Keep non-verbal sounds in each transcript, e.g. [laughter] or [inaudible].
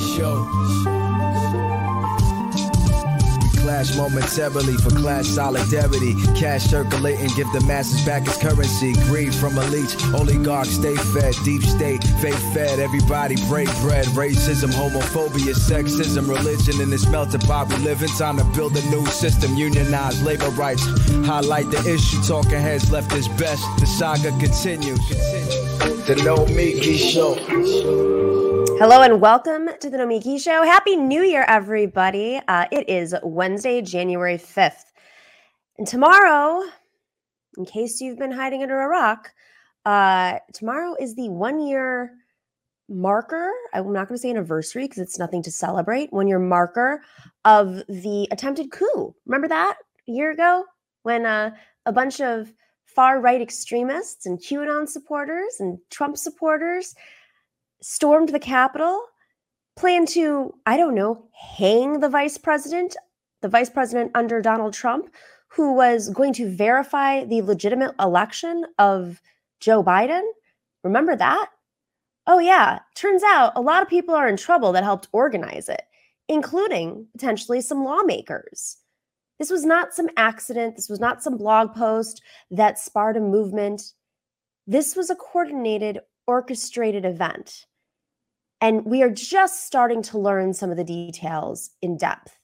Show. Clash momentarily for clash solidarity. Cash circulating, give the masses back its currency. Greed from a leech, oligarchs stay fed. Deep state, faith fed. Everybody break bread. Racism, homophobia, sexism, religion in this melting pot we live in. Time to build a new system, unionize labor rights. Highlight the issue, talking heads left is best. The saga continues. The Nomiki Show. Hello and welcome to the Nomiki Show. Happy New Year, everybody. Uh, it is Wednesday, January 5th. And tomorrow, in case you've been hiding under a rock, uh, tomorrow is the one year marker. I'm not going to say anniversary because it's nothing to celebrate. One year marker of the attempted coup. Remember that a year ago when uh, a bunch of far right extremists and QAnon supporters and Trump supporters stormed the Capitol, planned to, I don't know, hang the vice president, the vice president under Donald Trump, who was going to verify the legitimate election of Joe Biden. Remember that? Oh, yeah. Turns out a lot of people are in trouble that helped organize it, including potentially some lawmakers. This was not some accident. This was not some blog post that sparked a movement. This was a coordinated, orchestrated event. And we are just starting to learn some of the details in depth.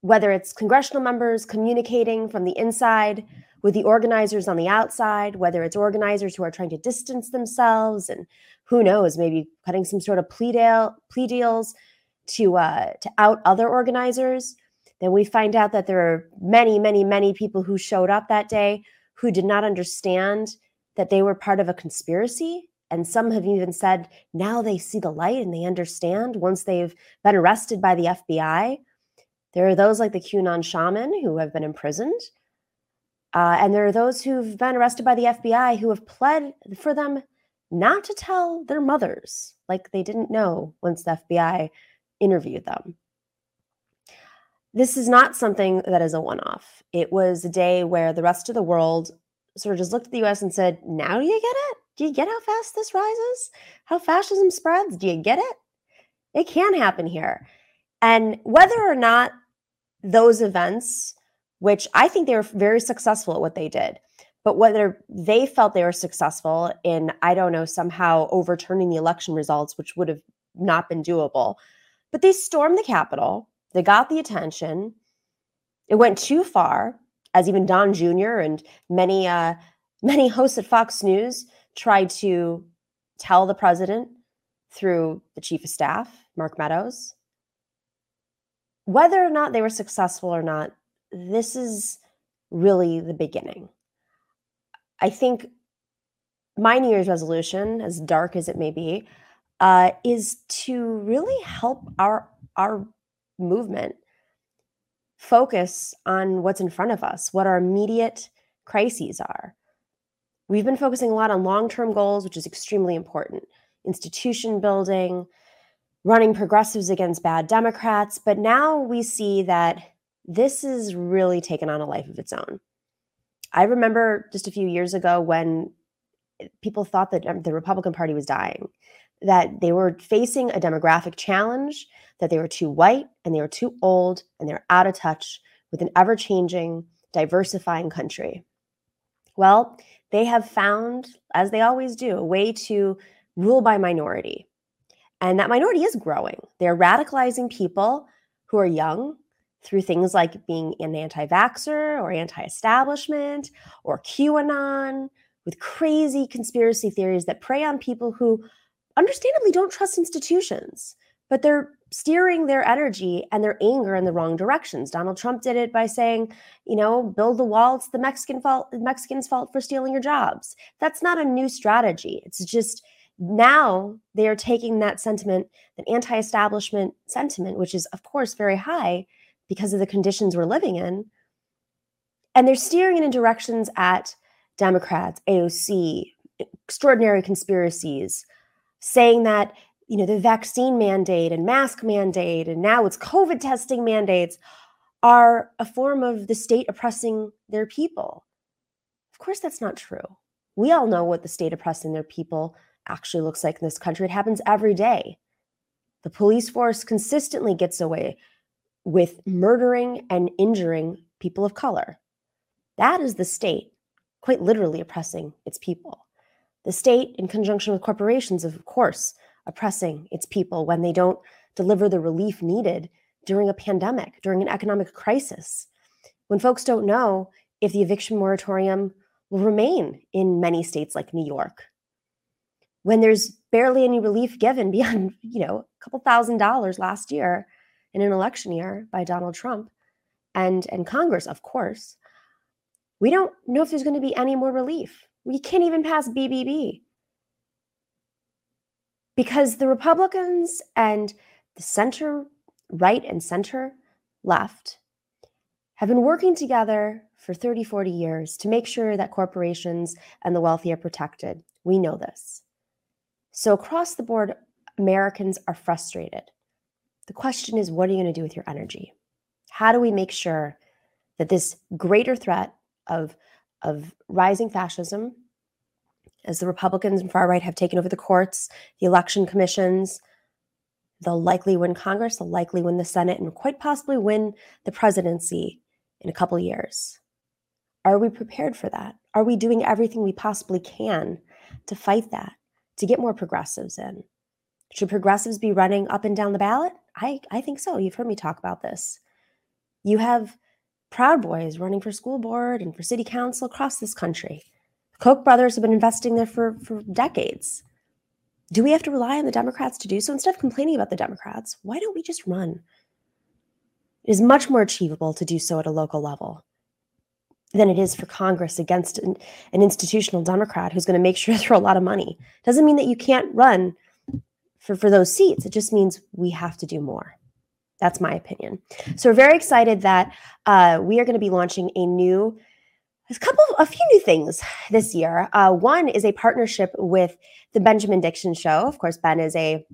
Whether it's congressional members communicating from the inside with the organizers on the outside, whether it's organizers who are trying to distance themselves, and who knows, maybe cutting some sort of plea, deal, plea deals to uh, to out other organizers, then we find out that there are many, many, many people who showed up that day who did not understand that they were part of a conspiracy and some have even said now they see the light and they understand once they've been arrested by the FBI. There are those like the QAnon shaman who have been imprisoned. Uh, and there are those who've been arrested by the FBI who have pled for them not to tell their mothers, like they didn't know once the FBI interviewed them. This is not something that is a one off. It was a day where the rest of the world sort of just looked at the US and said, Now do you get it? Do you get how fast this rises? How fascism spreads? Do you get it? It can happen here. And whether or not those events, which I think they were very successful at what they did, but whether they felt they were successful in, I don't know, somehow overturning the election results, which would have not been doable. But they stormed the Capitol, they got the attention. It went too far, as even Don Jr. and many uh, [laughs] many hosts at Fox News tried to tell the president through the chief of staff, Mark Meadows. Whether or not they were successful or not, this is really the beginning. I think my New Year's resolution, as dark as it may be, uh, is to really help our our movement focus on what's in front of us, what our immediate crises are. We've been focusing a lot on long term goals, which is extremely important institution building, running progressives against bad Democrats. But now we see that this is really taken on a life of its own. I remember just a few years ago when people thought that um, the Republican Party was dying, that they were facing a demographic challenge, that they were too white and they were too old and they're out of touch with an ever changing, diversifying country. Well, they have found, as they always do, a way to rule by minority. And that minority is growing. They're radicalizing people who are young through things like being an anti vaxxer or anti establishment or QAnon with crazy conspiracy theories that prey on people who understandably don't trust institutions, but they're steering their energy and their anger in the wrong directions. Donald Trump did it by saying, you know, build the wall. It's the Mexican fault, Mexicans' fault for stealing your jobs. That's not a new strategy. It's just now they are taking that sentiment, that anti-establishment sentiment, which is of course very high because of the conditions we're living in, and they're steering it in directions at Democrats, AOC, extraordinary conspiracies, saying that you know, the vaccine mandate and mask mandate, and now it's COVID testing mandates are a form of the state oppressing their people. Of course, that's not true. We all know what the state oppressing their people actually looks like in this country. It happens every day. The police force consistently gets away with murdering and injuring people of color. That is the state quite literally oppressing its people. The state, in conjunction with corporations, of course, oppressing its people when they don't deliver the relief needed during a pandemic, during an economic crisis, when folks don't know if the eviction moratorium will remain in many states like New York, when there's barely any relief given [laughs] beyond, you know, a couple thousand dollars last year in an election year by Donald Trump and and Congress, of course. We don't know if there's going to be any more relief. We can't even pass BBB. Because the Republicans and the center right and center left have been working together for 30, 40 years to make sure that corporations and the wealthy are protected. We know this. So, across the board, Americans are frustrated. The question is what are you going to do with your energy? How do we make sure that this greater threat of, of rising fascism, as the Republicans and far right have taken over the courts, the election commissions, they'll likely win Congress, they'll likely win the Senate, and quite possibly win the presidency in a couple years. Are we prepared for that? Are we doing everything we possibly can to fight that, to get more progressives in? Should progressives be running up and down the ballot? I, I think so. You've heard me talk about this. You have Proud Boys running for school board and for city council across this country. Koch brothers have been investing there for, for decades. Do we have to rely on the Democrats to do so? Instead of complaining about the Democrats, why don't we just run? It is much more achievable to do so at a local level than it is for Congress against an, an institutional Democrat who's going to make sure [laughs] to throw a lot of money. Doesn't mean that you can't run for, for those seats. It just means we have to do more. That's my opinion. So we're very excited that uh, we are going to be launching a new, a couple, a few new things this year. Uh, one is a partnership with the Benjamin Dixon Show. Of course, Ben is a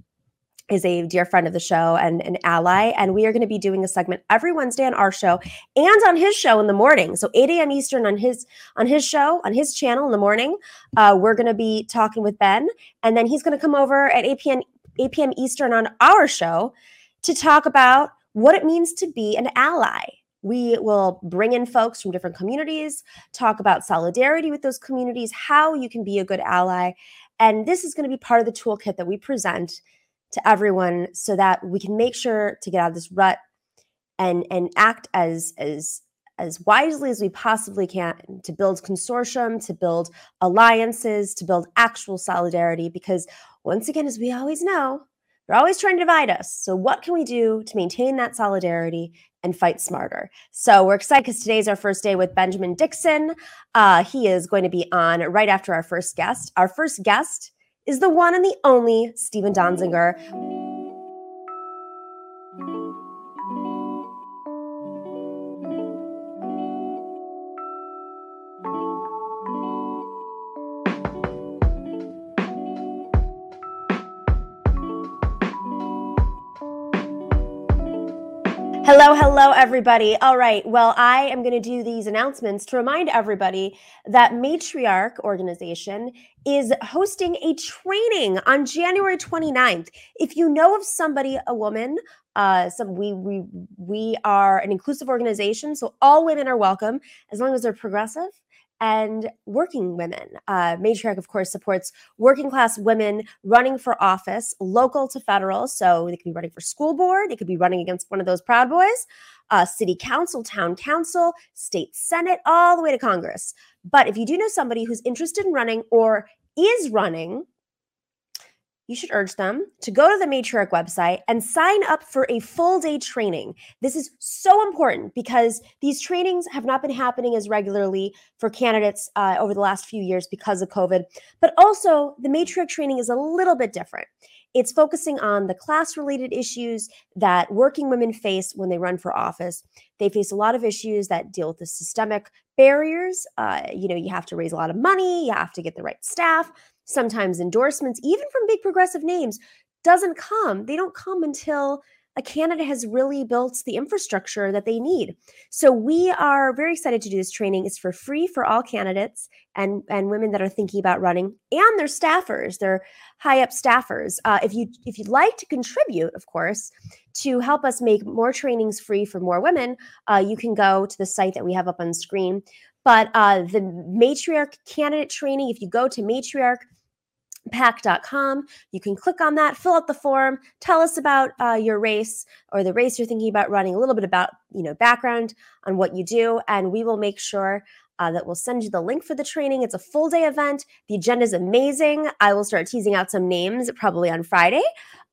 is a dear friend of the show and an ally. And we are going to be doing a segment every Wednesday on our show and on his show in the morning. So 8 a.m. Eastern on his on his show, on his channel in the morning. Uh, we're going to be talking with Ben. And then he's going to come over at 8 p.m. 8 p.m. Eastern on our show to talk about what it means to be an ally. We will bring in folks from different communities, talk about solidarity with those communities, how you can be a good ally. And this is going to be part of the toolkit that we present to everyone so that we can make sure to get out of this rut and and act as as as wisely as we possibly can to build consortium, to build alliances, to build actual solidarity because once again as we always know, they're always trying to divide us. So, what can we do to maintain that solidarity and fight smarter? So, we're excited because today's our first day with Benjamin Dixon. Uh, he is going to be on right after our first guest. Our first guest is the one and the only Steven Donziger. Hello, hello, everybody. All right. Well, I am going to do these announcements to remind everybody that Matriarch Organization is hosting a training on January 29th. If you know of somebody, a woman, uh, some we we we are an inclusive organization, so all women are welcome as long as they're progressive and working women. Uh, Matriarch, of course, supports working class women running for office, local to federal. So they could be running for school board, they could be running against one of those Proud Boys, uh, city council, town council, state senate, all the way to Congress. But if you do know somebody who's interested in running or is running, you should urge them to go to the Matriarch website and sign up for a full day training. This is so important because these trainings have not been happening as regularly for candidates uh, over the last few years because of COVID. But also, the Matriarch training is a little bit different. It's focusing on the class related issues that working women face when they run for office. They face a lot of issues that deal with the systemic barriers. Uh, you know, you have to raise a lot of money, you have to get the right staff sometimes endorsements, even from big progressive names, doesn't come. They don't come until a candidate has really built the infrastructure that they need. So we are very excited to do this training. It's for free for all candidates and and women that are thinking about running and their staffers, their high up staffers. Uh, if you if you'd like to contribute, of course, to help us make more trainings free for more women, uh, you can go to the site that we have up on screen. But uh, the matriarch candidate training, if you go to matriarch pack.com. You can click on that, fill out the form, tell us about uh, your race or the race you're thinking about running, a little bit about, you know, background on what you do, and we will make sure uh, that will send you the link for the training. It's a full day event. The agenda is amazing. I will start teasing out some names probably on Friday.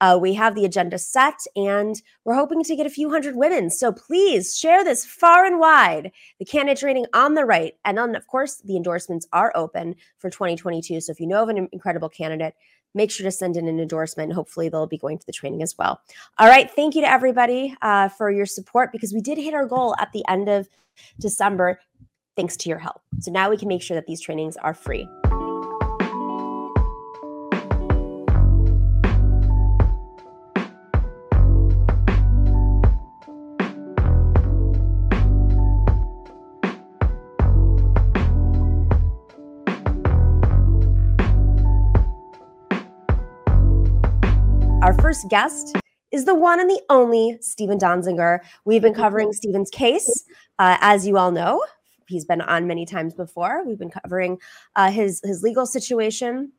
Uh, we have the agenda set and we're hoping to get a few hundred women. So please share this far and wide. The candidate training on the right. And then, of course, the endorsements are open for 2022. So if you know of an incredible candidate, make sure to send in an endorsement. Hopefully, they'll be going to the training as well. All right. Thank you to everybody uh, for your support because we did hit our goal at the end of December thanks to your help. So now we can make sure that these trainings are free. Our first guest is the one and the only Steven Donziger. We've been covering Steven's case, uh, as you all know, he's been on many times before. We've been covering uh, his his legal situation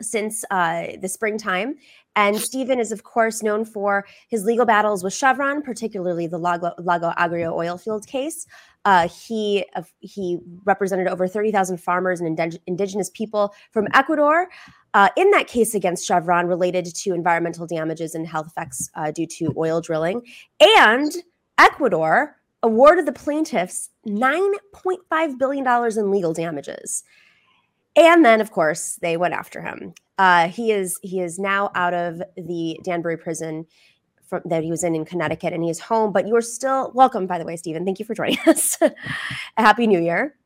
since uh, the springtime. And Steven is, of course, known for his legal battles with Chevron, particularly the Lago, Lago Agrio oil field case. Uh, he uh, he represented over 30,000 farmers and indig- indigenous people from Ecuador uh, in that case against Chevron related to environmental damages and health effects uh, due to oil drilling. And Ecuador awarded the plaintiffs $9.5 billion in legal damages. And then, of course, they went after him. Uh, he is he is now out of the Danbury prison from, that he was in in Connecticut, and he is home. But you are still welcome, by the way, Steven. Thank you for joining us. [laughs] Happy New Year.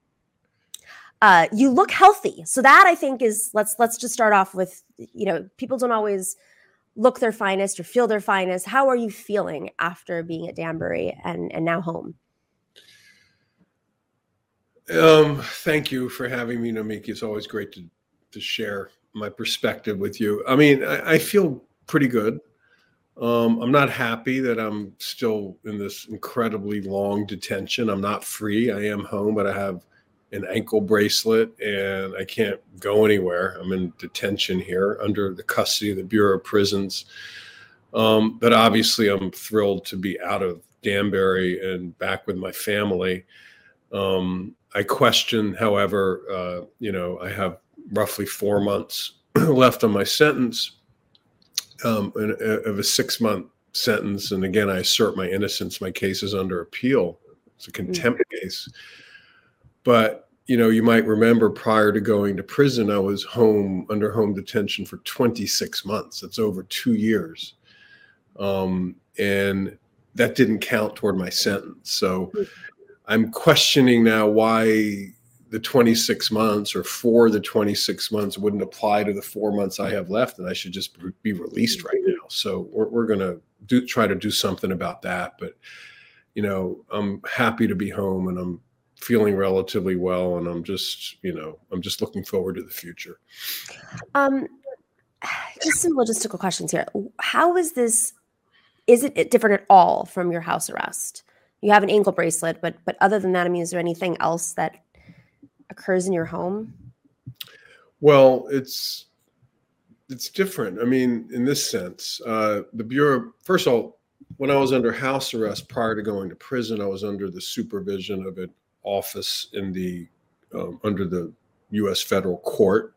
Uh, you look healthy, so that I think is let's let's just start off with you know people don't always look their finest or feel their finest. How are you feeling after being at Danbury and and now home? Um, thank you for having me, Nomiki. It's always great to to share my perspective with you. I mean, I, I feel pretty good. Um, I'm not happy that I'm still in this incredibly long detention. I'm not free. I am home, but I have an ankle bracelet and I can't go anywhere. I'm in detention here under the custody of the Bureau of Prisons. Um, but obviously, I'm thrilled to be out of Danbury and back with my family. Um, I question, however, uh, you know, I have roughly four months [clears throat] left on my sentence um, of a six month sentence. And again, I assert my innocence. My case is under appeal. It's a contempt mm-hmm. case. But you know, you might remember prior to going to prison, I was home under home detention for 26 months. That's over two years. Um, and that didn't count toward my sentence. So I'm questioning now why the 26 months or for the 26 months wouldn't apply to the four months I have left, and I should just be released right now. So we're, we're going to do try to do something about that. But you know, I'm happy to be home, and I'm feeling relatively well and i'm just you know i'm just looking forward to the future. Um just some logistical questions here. How is this is it different at all from your house arrest? You have an ankle bracelet but but other than that i mean is there anything else that occurs in your home? Well it's it's different. I mean in this sense uh the bureau first of all when i was under house arrest prior to going to prison i was under the supervision of an office in the um, under the U.S. federal court.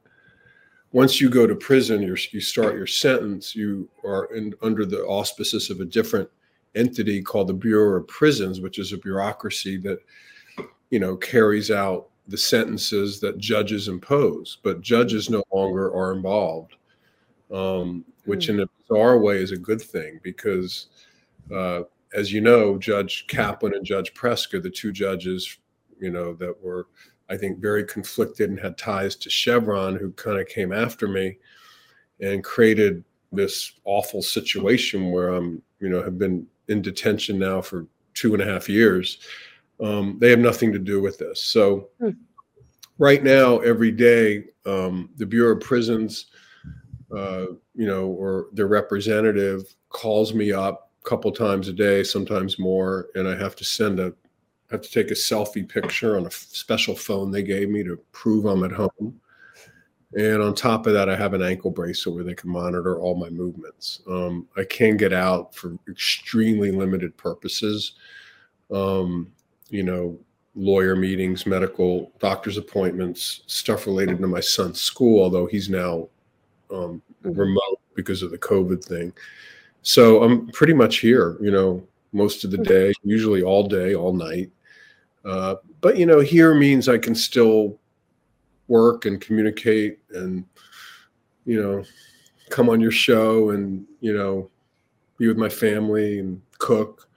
Once you go to prison, you start your sentence. You are in, under the auspices of a different entity called the Bureau of Prisons, which is a bureaucracy that you know carries out the sentences that judges impose. But judges no longer are involved, um, which hmm. in a bizarre way is a good thing because. Uh, as you know, Judge Kaplan and Judge Preska, the two judges you know, that were, I think, very conflicted and had ties to Chevron, who kind of came after me and created this awful situation where I'm, you know, have been in detention now for two and a half years. Um, they have nothing to do with this. So, hmm. right now, every day, um, the Bureau of Prisons, uh, you know, or their representative calls me up a couple times a day, sometimes more, and I have to send a, I have to take a selfie picture on a special phone they gave me to prove I'm at home. And on top of that, I have an ankle bracelet where they can monitor all my movements. Um, I can get out for extremely limited purposes. Um, you know, lawyer meetings, medical doctor's appointments, stuff related to my son's school, although he's now um, mm-hmm. remote because of the COVID thing. So I'm pretty much here, you know, most of the day, usually all day, all night. Uh, but, you know, here means I can still work and communicate and you know come on your show and you know be with my family and cook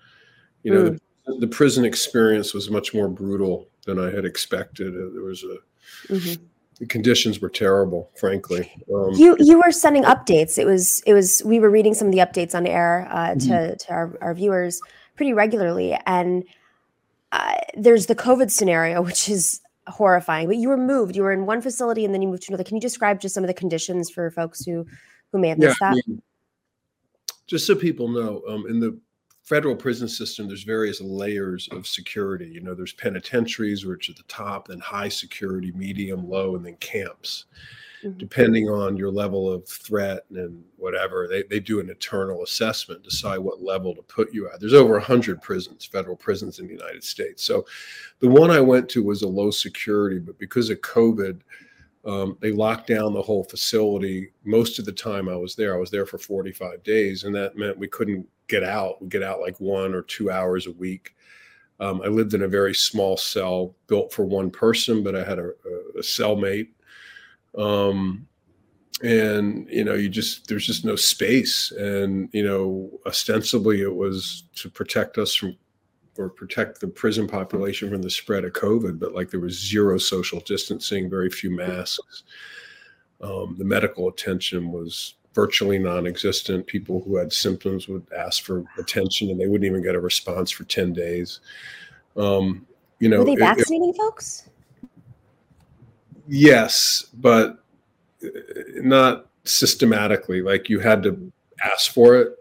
you know mm. the, the, prison experience was much more brutal than i had expected there was a mm-hmm. The conditions were terrible frankly um, you you were sending updates it was it was we were reading some of the updates on air uh, to mm-hmm. to our, our viewers pretty regularly and uh, there's the covid scenario [laughs] which is horrifying. But you were moved. You were in one facility and then you moved to another. Can you describe just some of the conditions for folks who who may have missed yeah, that? I mean, just so people know, um, in the federal prison system, there's various layers of security. You know, there's penitentiaries, which are at the top, then high security, medium, low, and then camps mm-hmm. depending on your level of threat and whatever. They, they do an internal assessment, decide what level to put you at. There's over 100 prisons, federal prisons in the United States. So the one I went to was a low security, but because of COVID, um, they locked down the whole facility. Most of the time I was there, I was there for 45 days, and that meant we couldn't get out. We get out like one or two hours a week. Um, I lived in a very small cell built for one person, but I had a, a, cellmate um, and you know you just there's just no space and you know ostensibly it was to protect us from or protect the prison population from the spread of covid but like there was zero social distancing very few masks um, the medical attention was virtually non-existent people who had symptoms would ask for attention and they wouldn't even get a response for 10 days um, you know were they vaccinating it, folks yes, but uh, not systematically. Like you had to ask for it.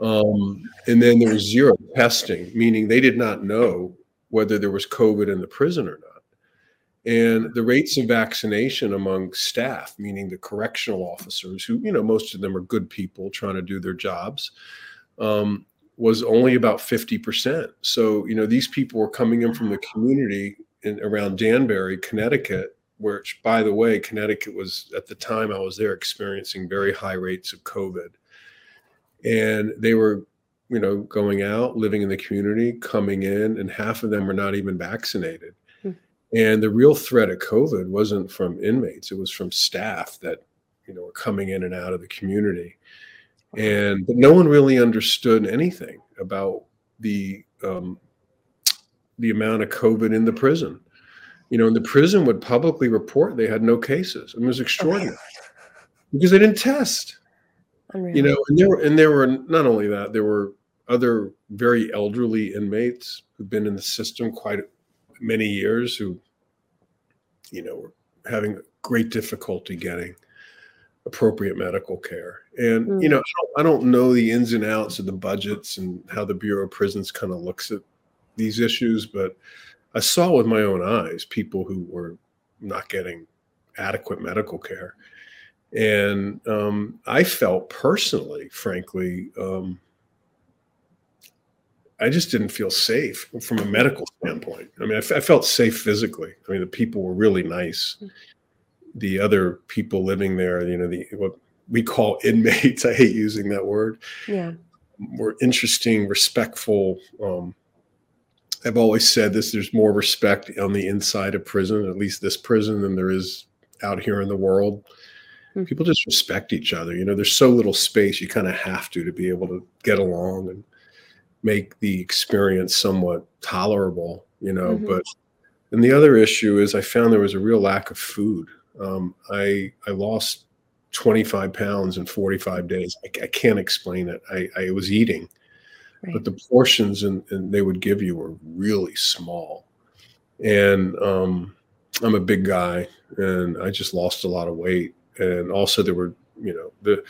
Um, and then there was zero testing, meaning they did not know whether there was COVID in the prison or not. And the rates of vaccination among staff, meaning the correctional officers, who, you know, most of them are good people trying to do their jobs, um, was only about 50%. So, you know, these people were coming in from the community in, around Danbury, Connecticut, which by the way connecticut was at the time i was there experiencing very high rates of covid and they were you know going out living in the community coming in and half of them were not even vaccinated. And the real threat of covid wasn't from inmates it was from staff that you know were coming in and out of the community and but no one really understood anything about the um, the amount of covid in the prison you know, and the prison would publicly report they had no cases. It was extraordinary because they didn't test. Unreal. You know, and there were and there were not only that, there were other very elderly inmates who've been in the system quite many years who, you know, were having great difficulty getting appropriate medical care. And mm. you know, I don't know the ins and outs of the budgets and how the Bureau of Prisons kind of looks at these issues, but I saw with my own eyes people who were not getting adequate medical care. And um, I felt personally, frankly, um, I just didn't feel safe from a medical standpoint. I mean, I, f- I felt safe physically. I mean, the people were really nice. The other people living there, you know, the what we call inmates. [laughs] I hate using that word. Yeah, were interesting, respectful, um, I've always said this there's more respect on the inside of prison, at least this prison, than there is out here in the world. Mm-hmm. People just respect each other. You know, there's so little space, you kind of have to to be able to get along and make the experience somewhat tolerable, you know. Mm-hmm. But and the other issue is I found there was a real lack of food. Um, I I lost 25 pounds in 45 days. I, I can't explain it. I, I was eating, right. but the portions and, and they would give you were really small. And um, I'm a big guy, and I just lost a lot of weight. And also, there were, you know, the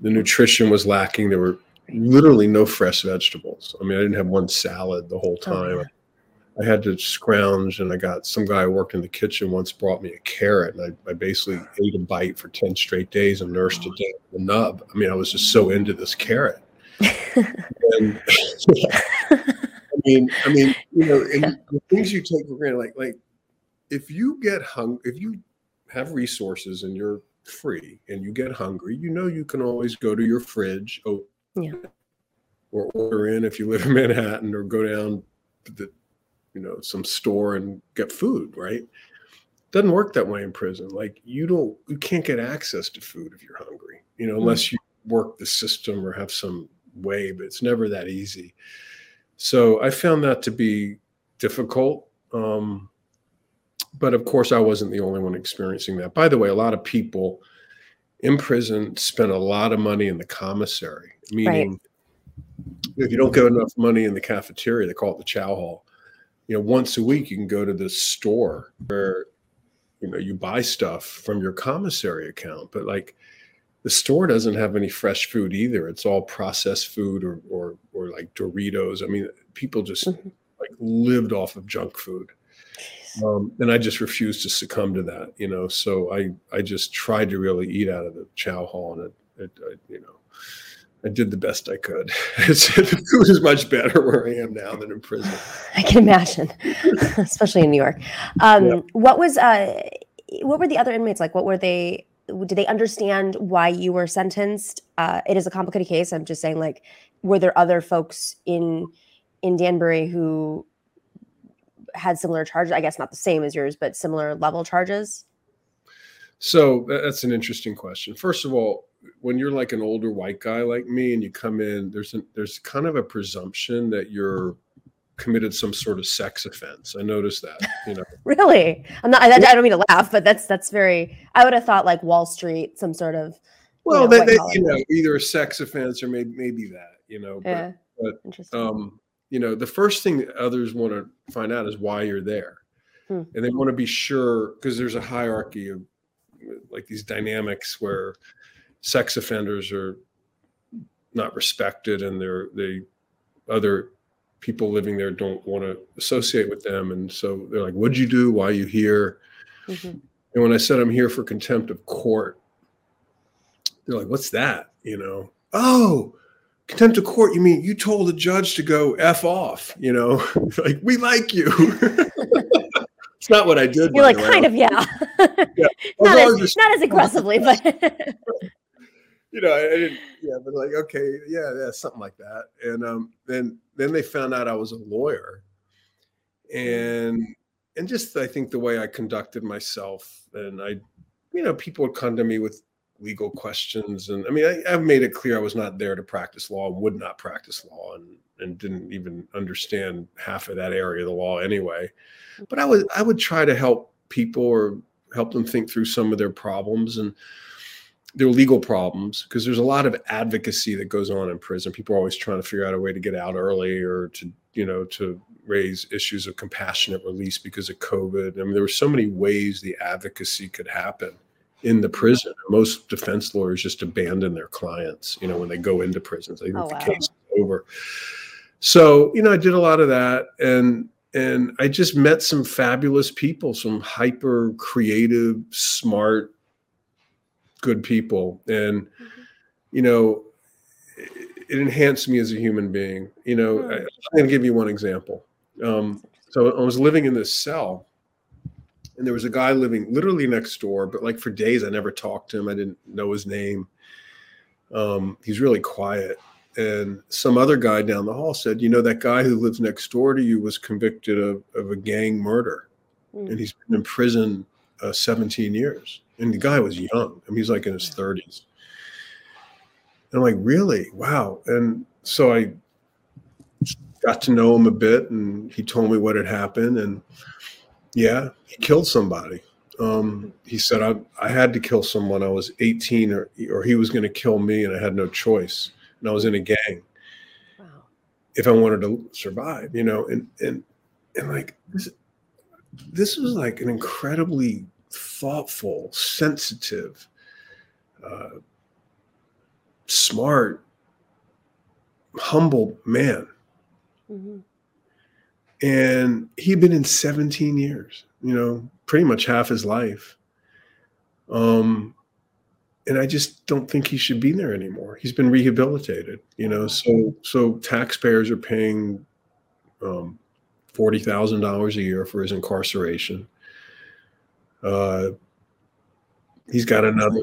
the nutrition was lacking. There were literally no fresh vegetables. I mean, I didn't have one salad the whole oh, time. I had to scrounge, and I got some guy who worked in the kitchen once brought me a carrot, and I, I basically ate a bite for ten straight days and nursed it down the nub. I mean, I was just so into this carrot. and, [laughs] I mean, I mean, you know, and the things you take for granted, like like if you get hung, if you have resources and you're free and you get hungry, you know you can always go to your fridge, oh, yeah. or order in if you live in Manhattan, or go down to the you know some store and get food right doesn't work that way in prison like you don't you can't get access to food if you're hungry you know unless mm-hmm. you work the system or have some way but it's never that easy so i found that to be difficult um, but of course i wasn't the only one experiencing that by the way a lot of people in prison spend a lot of money in the commissary meaning right. if you don't get enough money in the cafeteria they call it the chow hall you know once a week you can go to the store where you know you buy stuff from your commissary account but like the store doesn't have any fresh food either it's all processed food or or, or like doritos i mean people just mm-hmm. like lived off of junk food um, and i just refused to succumb to that you know so i i just tried to really eat out of the chow hall and it, it, you know I did the best I could. [laughs] it was much better where I am now than in prison. I can imagine, [laughs] especially in New York. Um, yeah. What was uh, what were the other inmates like? What were they? Did they understand why you were sentenced? Uh, it is a complicated case. I'm just saying, like, were there other folks in in Danbury who had similar charges? I guess not the same as yours, but similar level charges. So that's an interesting question. First of all, when you're like an older white guy like me and you come in, there's a, there's kind of a presumption that you're committed some sort of sex offense. I noticed that, you know. [laughs] really? I'm not I, I, don't mean to laugh, but that's that's very I would have thought like Wall Street, some sort of well, you know, they, they, you know either a sex offense or maybe maybe that, you know, but, yeah. but um you know, the first thing that others want to find out is why you're there. Hmm. And they want to be sure because there's a hierarchy of like these dynamics where sex offenders are not respected and they're they other people living there don't want to associate with them and so they're like what'd you do why are you here mm-hmm. and when i said i'm here for contempt of court they're like what's that you know oh contempt of court you mean you told the judge to go f off you know? [laughs] Like we like you. [laughs] It's not what i did you're like kind of yeah, yeah. [laughs] not, as, not as aggressively but you know, I, I, didn't, yeah, but like, okay, yeah, yeah, something like that. And um, then then they found out I was a lawyer, and and just I think the way I conducted myself, and I, you know, people would come to me with legal questions, and I mean, I, I've made it clear I was not there to practice law, and would not practice law, and and didn't even understand half of that area of the law anyway. Mm-hmm. But I would I would try to help people or help them think through some of their problems and their legal problems because there's a lot of advocacy that goes on in prison. People are always trying to figure out a way to get out early or to, you know, to raise issues of compassionate release because of COVID. I mean, there were so many ways the advocacy could happen in the prison. Most defense lawyers just abandon their clients, you know, when they go into prisons. They think oh, the wow. case is over. So, you know, I did a lot of that and and I just met some fabulous people, some hyper creative, smart, good people and mm-hmm. you know it enhanced me as a human being you know mm. I, am going to give you one example um, so i was living in this cell and there was a guy living literally next door but like for days i never talked to him i didn't know his name um, he's really quiet and some other guy down the hall said you know that guy who lives next door to you was convicted of, of a gang murder mm. and he's been in prison uh, 17 years and the guy was young. I mean, he's like in his 30s. And I'm like, really? Wow. And so I got to know him a bit and he told me what had happened. And yeah, he killed somebody. Um, he said, I, I had to kill someone. I was 18 or, or he was going to kill me and I had no choice. And I was in a gang Wow. if I wanted to survive, you know, and, and, and like, this, this was like an incredibly thoughtful, sensitive, uh, smart, humble man. hmm and he'd been in 17 years you know pretty much half his life. Um and i just don't think he should be there anymore. He's been rehabilitated you know so so taxpayers are paying um $40,000 a year for his incarceration. Uh he's got another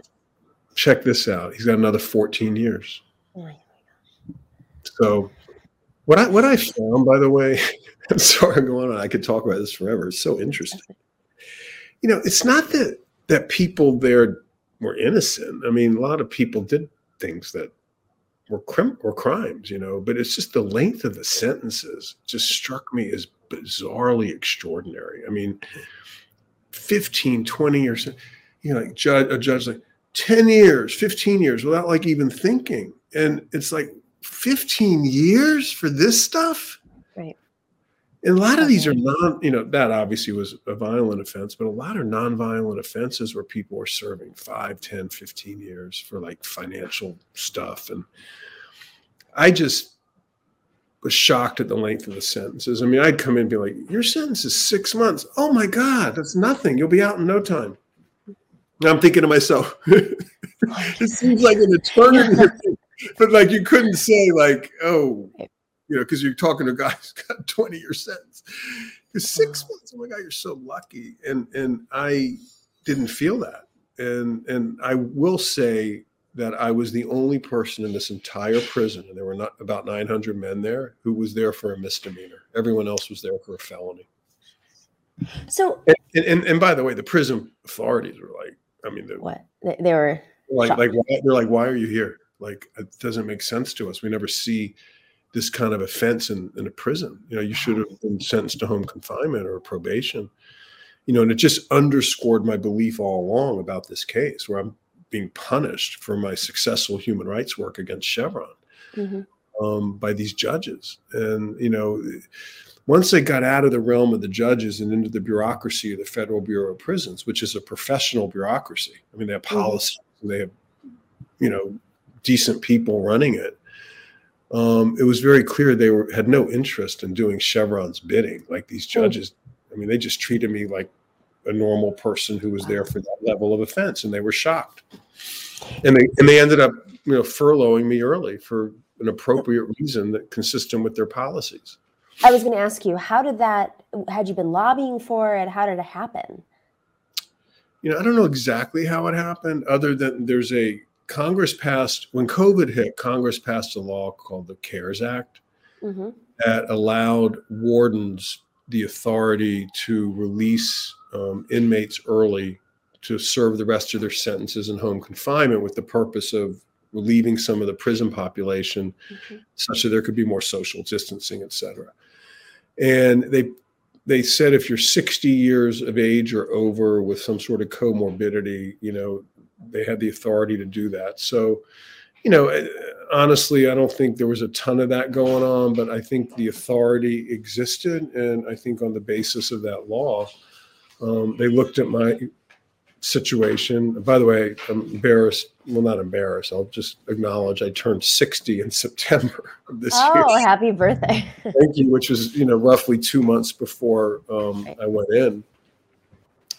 check this out he's got another 14 years. Oh so what I what I found, by the way, [laughs] I'm sorry I'm going on. I could talk about this forever. It's so interesting. You know, it's not that that people there were innocent. I mean, a lot of people did things that were crim- were crimes, you know, but it's just the length of the sentences just struck me as bizarrely extraordinary. I mean, 15, 20 years, you know, like judge a judge like 10 years, 15 years without like even thinking. And it's like 15 years for this stuff? Right. And a lot of these are non, you know, that obviously was a violent offense, but a lot are non-violent offenses where people are serving 5, 10, 15 years for like financial stuff. And I just was shocked at the length of the sentences. I mean, I'd come in and be like, your sentence is six months. Oh my God, that's nothing. You'll be out in no time. And I'm thinking to myself, [laughs] it seems like an eternity. [laughs] but like you couldn't say like, oh, you know, because you're talking to a guy who's got [laughs] 20 year sentence. 'Cause six months, oh my God, you're so lucky. And and I didn't feel that. And and I will say that I was the only person in this entire prison, and there were not about 900 men there, who was there for a misdemeanor. Everyone else was there for a felony. So And and, and by the way, the prison authorities were like, I mean, the, what? They, they were like Shocked. like why, they're like why are you here like it doesn't make sense to us we never see this kind of offense in, in a prison you know you should have been sentenced to home confinement or probation you know and it just underscored my belief all along about this case where i'm being punished for my successful human rights work against chevron Mhm. um, by these judges. And, you know, once they got out of the realm of the judges and into the bureaucracy of the Federal Bureau of Prisons, which is a professional bureaucracy, I mean, they have policies, and they have, you know, decent people running it. Um, it was very clear they were had no interest in doing Chevron's bidding. Like these judges, I mean, they just treated me like a normal person who was there for that level of offense, and they were shocked. And they and they ended up, you know, furloughing me early for an appropriate reason that consistent with their policies. I was going to ask you, how did that? Had you been lobbying for it? How did it happen? You know, I don't know exactly how it happened, other than there's a Congress passed when COVID hit. Congress passed a law called the CARES Act hmm that allowed wardens the authority to release um, inmates early to serve the rest of their sentences in home confinement with the purpose of relieving some of the prison population Mhm. such that there could be more social distancing, et cetera. And they they said if you're 60 years of age or over with some sort of comorbidity, you know, they had the authority to do that. So, you know, eh, honestly, I don't think there was a ton of that going on, but I think the authority existed, and I think on the basis of that law, um, they looked at my situation. By the way, I'm embarrassed. Well, not embarrassed. I'll just acknowledge I turned 60 in September [laughs] of this Oh, year. Oh, happy birthday! Thank you, which was you know roughly two months before um, Right. I went in.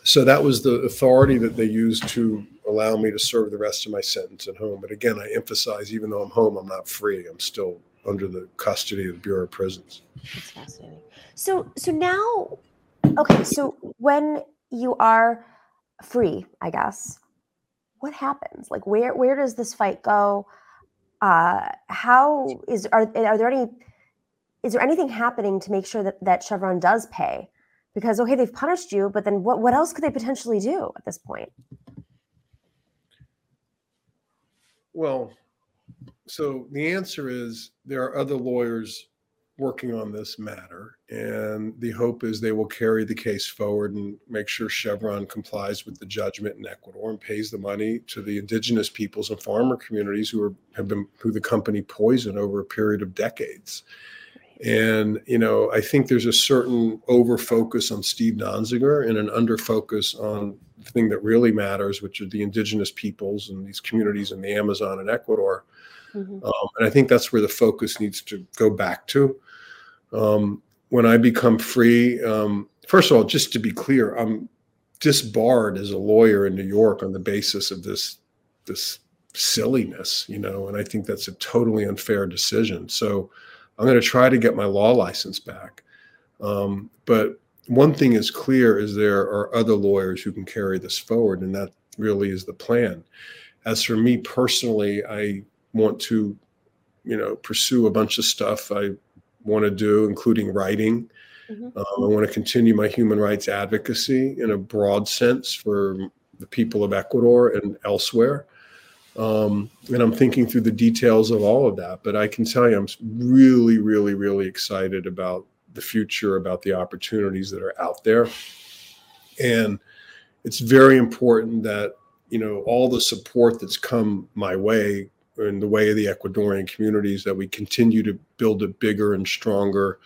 So that was the authority that they used to allow me to serve the rest of my sentence at home. But again, I emphasize, even though I'm home, I'm not free. I'm still under the custody of the Bureau of Prisons. That's fascinating. So, so now, okay. So when you are free, I guess, what happens? Like, where where does this fight go? Uh, how is are are there any? Is there anything happening to make sure that that Chevron does pay? Because okay, they've punished you, but then what what else could they potentially do at this point? Well, so the answer is there are other lawyers working on this matter. And the hope is they will carry the case forward and make sure Chevron complies with the judgment in Ecuador and pays the money to the indigenous peoples and farmer communities who are, have been who the company poisoned over a period of decades. And you know, I think there's a certain over focus on Steve Donziger and an under focus on the thing that really matters, which are the indigenous peoples and these communities in the Amazon and Ecuador. Mm-hmm. Um, and I think that's where the focus needs to go back to. Um, when I become free, um, first of all, just to be clear, I'm disbarred as a lawyer in New York on the basis of this this silliness, you know, and I think that's a totally unfair decision. So I'm going to try to get my law license back. Um, but one thing is clear is there are other lawyers who can carry this forward, and that really is the plan. As for me personally, I want to, you know, pursue a bunch of stuff I want to do, including writing. Mm-hmm. Um, I want to continue my human rights advocacy in a broad sense for the people of Ecuador and elsewhere. Um, and I'm thinking through the details of all of that. But I can tell you, I'm really, really, really excited about the future, about the opportunities that are out there. And it's very important that, you know, all the support that's come my way in the way of the Ecuadorian communities, that we continue to build it bigger and stronger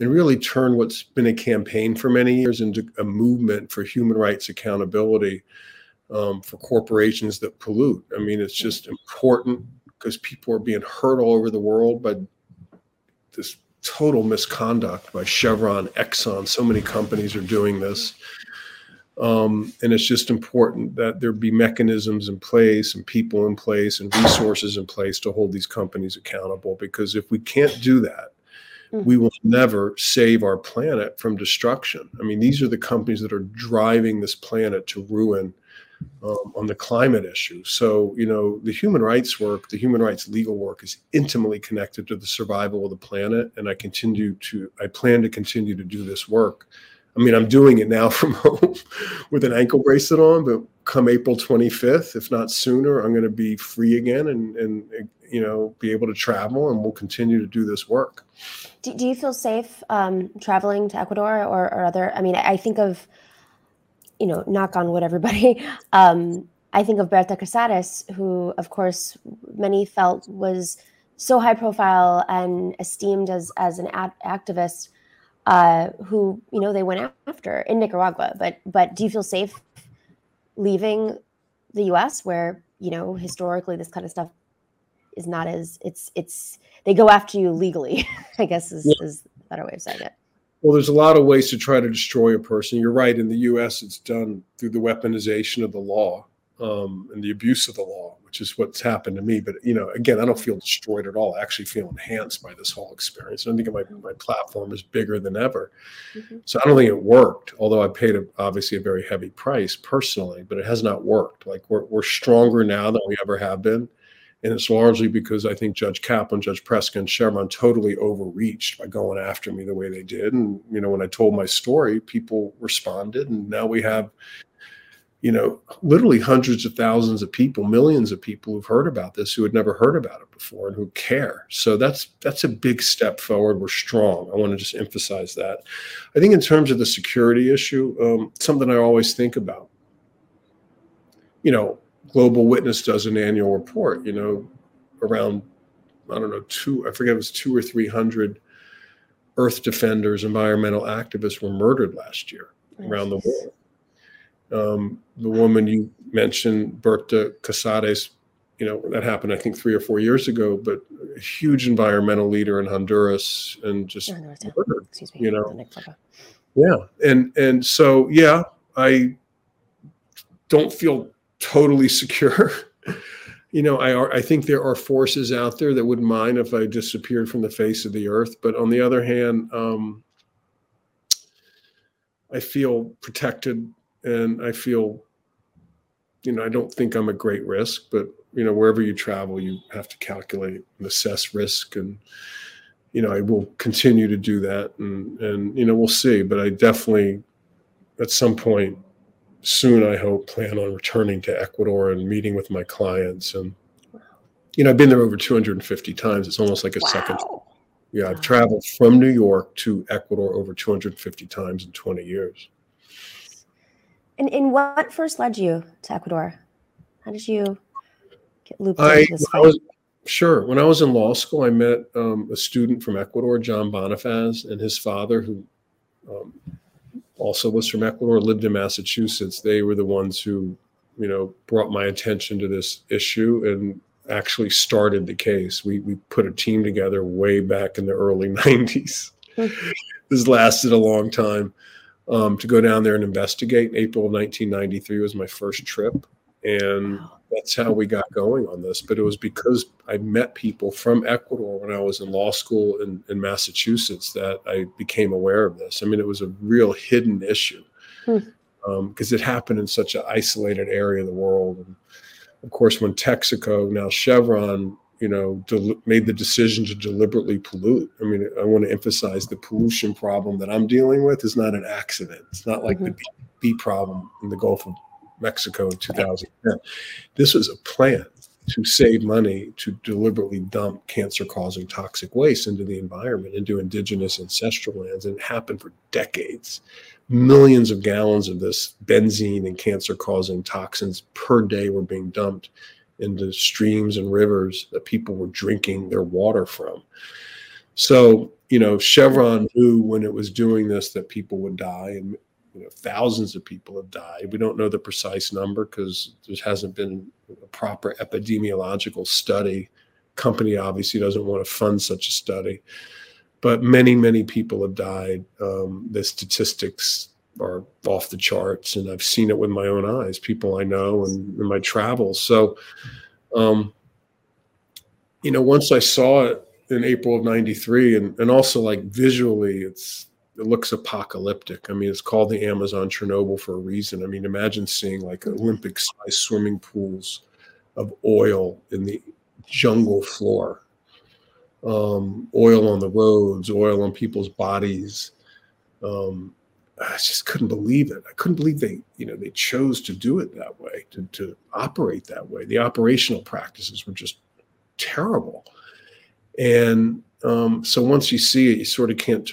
and really turn what's been a campaign for many years into a movement for human rights accountability um, for corporations that pollute. I mean, it's just important because people are being hurt all over the world by this total misconduct by Chevron, Exxon. So many companies are doing this. Um, and it's just important that there be mechanisms in place and people in place and resources in place to hold these companies accountable. Because if we can't do that, mm-hmm. we will never save our planet from destruction. I mean, these are the companies that are driving this planet to ruin um, on the climate issue. So, you know, the human rights work, the human rights legal work is intimately connected to the survival of the planet. And I continue to, I plan to continue to do this work. I mean, I'm doing it now [laughs] from home with an ankle bracelet on, but come April 25th, if not sooner, I'm going to be free again and, and, you know, be able to travel and we'll continue to do this work. Do, do you feel safe um, traveling to Ecuador or, or other? I mean, I think of, you know, knock on wood, everybody. [laughs] Um, I think of Berta Cáceres, who, of course, many felt was so high profile and esteemed as as an ad- activist, uh, who you know they went after in Nicaragua. But but do you feel safe leaving the U.S., where you know historically this kind of stuff is not as it's it's they go after you legally? [laughs] I guess is, yeah. is a better way of saying it. Well, there's a lot of ways to try to destroy a person. You're right. In the U.S., it's done through the weaponization of the law um, and the abuse of the law, which is what's happened to me. But you know, again, I don't feel destroyed at all. I actually feel enhanced by this whole experience. I think my my platform is bigger than ever. Mm-hmm. So I don't think it worked. Although I paid a, obviously a very heavy price personally, but it has not worked. Like we're we're stronger now than we ever have been. And it's largely because I think Judge Kaplan, Judge Preska, and Chevron totally overreached by going after me the way they did. And, you know, when I told my story, people responded. And now we have, you know, literally hundreds of thousands of people, millions of people who've heard about this who had never heard about it before and who care. So that's that's a big step forward. We're strong. I want to just emphasize that. I think in terms of the security issue, um, something I always think about. You know, Global Witness does an annual report, you know, around, I don't know, two, I forget it was two or 300 earth defenders, environmental activists were murdered last year oh, around the world. Um, the woman you mentioned, Berta Cáceres, you know, that happened, I think, three or four years ago, but a huge environmental leader in Honduras and just murdered, Excuse me. you know. Yeah. And, and so, yeah, I don't feel totally secure. [laughs] you know, I I think there are forces out there that wouldn't mind if I disappeared from the face of the earth. But on the other hand, um, I feel protected, and I feel, you know, I don't think I'm a great risk. But you know, wherever you travel, you have to calculate and assess risk, and you know, I will continue to do that, and and you know, we'll see. But I definitely, at some point, soon, I hope, plan on returning to Ecuador and meeting with my clients. And, you know, I've been there over 250 times. It's almost like a wow. second. Yeah, I've traveled from New York to Ecuador over 250 times in 20 years. And, and what first led you to Ecuador? How did you get looped I, into this I was, sure. When I was in law school, I met um, a student from Ecuador, John Bonifaz, and his father, who um, also was from Ecuador, lived in Massachusetts. They were the ones who, you know, brought my attention to this issue and actually started the case. We we put a team together way back in the early [laughs] '90s. this lasted a long time. Um, to go down there and investigate. April of 1993 was my first trip, and that's how we got going on this. But it was because I met people from Ecuador when I was in law school in, in Massachusetts that I became aware of this. I mean, it was a real hidden issue Hmm. because it happened in such an isolated area of the world. And of course, when Texaco, now Chevron, you know, del- made the decision to deliberately pollute. I mean, I want to emphasize the pollution problem that I'm dealing with is not an accident. It's not like the Mhm. B, B problem in the Gulf of Mexico in 2010. This was a plan to save money to deliberately dump cancer causing toxic waste into the environment, into indigenous ancestral lands. And it happened for decades. Millions of gallons of this benzene and cancer causing toxins per day were being dumped into streams and rivers that people were drinking their water from. So, you know, Chevron knew when it was doing this that people would die and you know, thousands of people have died. We don't know the precise number because there hasn't been a proper epidemiological study. Company obviously doesn't want to fund such a study, but many, many people have died. Um, the statistics are off the charts, and I've seen it with my own eyes. People I know and in my travels. So, um, you know, once I saw it in April of '93, and and also like visually, it's it looks apocalyptic. I mean, it's called the Amazon Chernobyl for a reason. I mean, imagine seeing like Olympic sized swimming pools of oil in the jungle floor, um, oil on the roads, oil on people's bodies. Um, I just couldn't believe it. I couldn't believe they, you know, they chose to do it that way, to, to operate that way. The operational practices were just terrible. And um, so once you see it, you sort of can't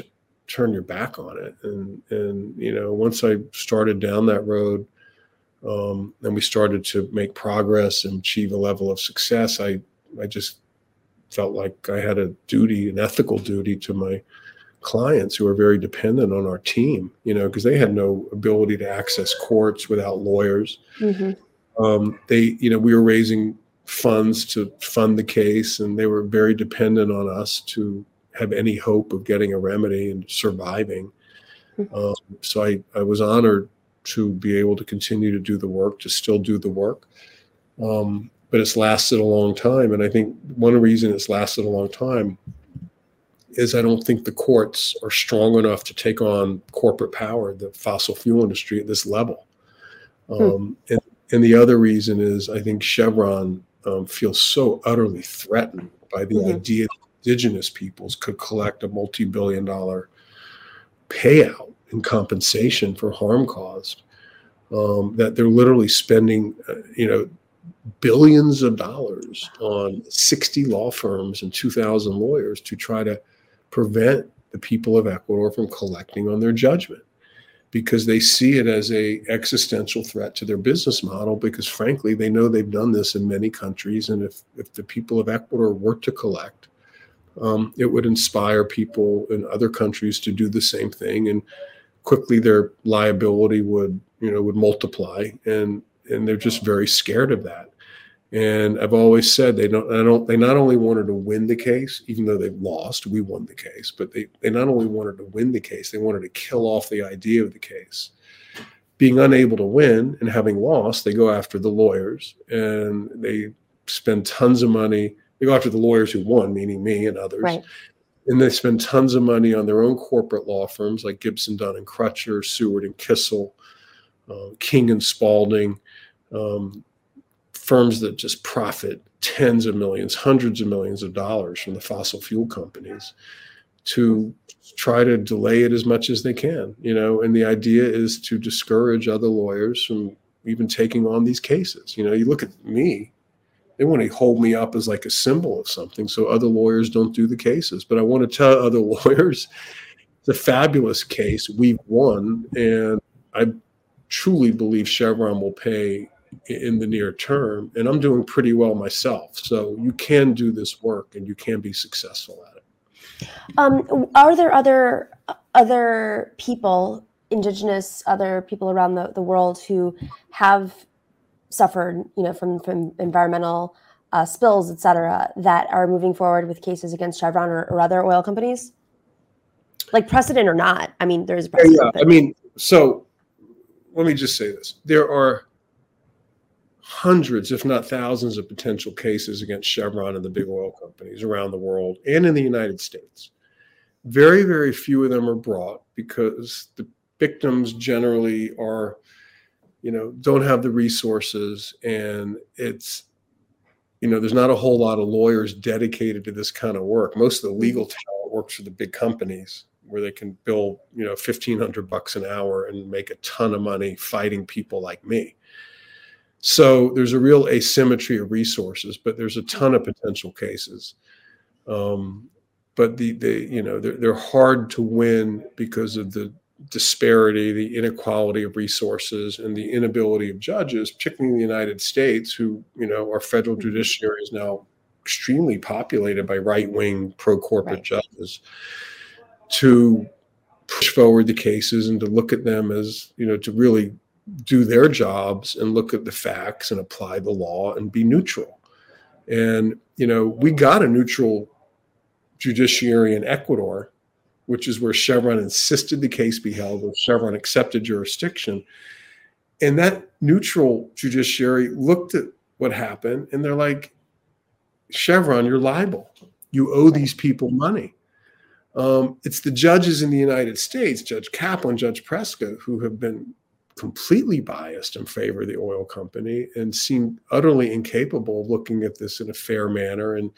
turn your back on it. And and you know, once I started down that road, um, and we started to make progress and achieve a level of success, I I just felt like I had a duty, an ethical duty to my clients who are very dependent on our team, you know, because they had no ability to access courts without lawyers. Mhm. Um, they, you know, we were raising funds to fund the case, and they were very dependent on us to have any hope of getting a remedy and surviving. Um, so I, I was honored to be able to continue to do the work, to still do the work. Um, but it's lasted a long time. And I think one reason it's lasted a long time is I don't think the courts are strong enough to take on corporate power, the fossil fuel industry at this level. Um, and, and the other reason is I think Chevron um, feels so utterly threatened by the Mhm. idea that indigenous peoples could collect a multi billion dollar payout in compensation for harm caused. Um, that they're literally spending, uh, you know, billions of dollars on 60 law firms and 2,000 lawyers to try to prevent the people of Ecuador from collecting on their judgment because they see it as a existential threat to their business model because frankly they know they've done this in many countries and if, if the people of Ecuador were to collect um, it would inspire people in other countries to do the same thing and quickly their liability would you know would multiply and and they're just very scared of that and I've always said they don't. I don't. They not only wanted to win the case, even though they've lost. We won the case, but they they not only wanted to win the case, they wanted to kill off the idea of the case. Being unable to win and having lost, they go after the lawyers and they spend tons of money. They go after the lawyers who won, meaning me and others, Right. and they spend tons of money on their own corporate law firms like Gibson, Dunn and Crutcher, Seward and Kissel, uh, King and Spalding. Um, firms that just profit tens of millions, hundreds of millions of dollars from the fossil fuel companies to try to delay it as much as they can, you know, and the idea is to discourage other lawyers from even taking on these cases. You know, you look at me they want to hold me up as like a symbol of something so other lawyers don't do the cases. But I want to tell other [laughs] lawyers the fabulous case. We've won, and I truly believe Chevron will pay in the near term. And I'm doing pretty well myself. So you can do this work and you can be successful at it. Um, are there other other people, indigenous, other people around the, the world who have suffered, you know, from from environmental uh, spills, et cetera, that are moving forward with cases against Chevron or, or other oil companies? Like precedent or not? I mean, there's precedent. Yeah, I mean, so let me just say this: there are hundreds, if not thousands, of potential cases against Chevron and the big oil companies around the world and in the United States. Very, very few of them are brought because the victims generally are, you know, don't have the resources and it's, you know, there's not a whole lot of lawyers dedicated to this kind of work. Most of the legal talent works for the big companies where they can bill, you know, 1500 bucks an hour and make a ton of money fighting people like me. So there's a real asymmetry of resources, but there's a ton of potential cases. Um, but the, the you know they're, they're hard to win because of the disparity, the inequality of resources, and the inability of judges, particularly in the United States, who you know our federal mm-hmm. judiciary is now extremely populated by right-wing pro-corporate right. judges, to push forward the cases and to look at them as you know to really do their jobs and look at the facts and apply the law and be neutral. And you know we got a neutral judiciary in Ecuador, which is where Chevron insisted the case be held, where Chevron accepted jurisdiction. And that neutral judiciary looked at what happened and they're like, Chevron, you're liable. You owe these people money. Um, it's the judges in the United States, Judge Kaplan, Judge Preska, who have been completely biased in favor of the oil company and seem utterly incapable of looking at this in a fair manner and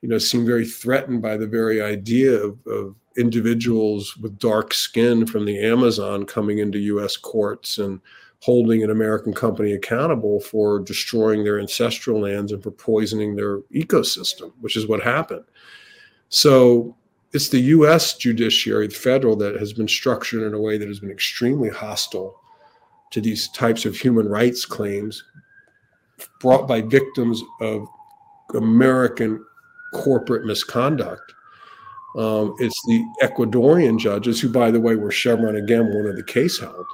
you know, seem very threatened by the very idea of, of individuals with dark skin from the Amazon coming into U.S. courts and holding an American company accountable for destroying their ancestral lands and for poisoning their ecosystem, which is what happened. So it's the U.S. judiciary, the federal, that has been structured in a way that has been extremely hostile to these types of human rights claims brought by victims of American corporate misconduct. Um, it's the Ecuadorian judges, who, by the way, were Chevron again, one of the case held,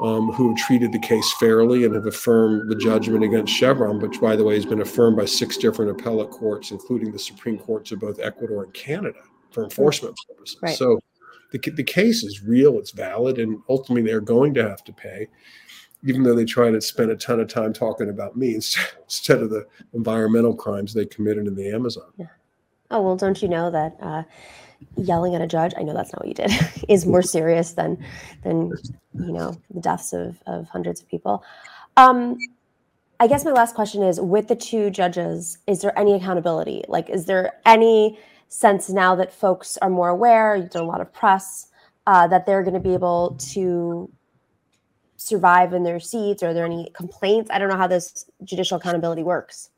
um, who have treated the case fairly and have affirmed the judgment against Chevron, which, by the way, has been affirmed by six different appellate courts, including the Supreme Courts of both Ecuador and Canada for enforcement purposes. Right. So the, the case is real, it's valid, and ultimately they're going to have to pay even though they try to spend a ton of time talking about me [laughs] instead of the environmental crimes they committed in the Amazon. Yeah. Oh well, don't you know that uh, yelling at a judge? I know that's not what you did. [laughs] is more serious than than you know the deaths of of hundreds of people. Um, I guess my last question is: with the two judges, is there any accountability? Like, is there any sense now that folks are more aware? You've done a lot of press uh, that they're going to be able to survive in their seats? Are there any complaints? I don't know how this judicial accountability works.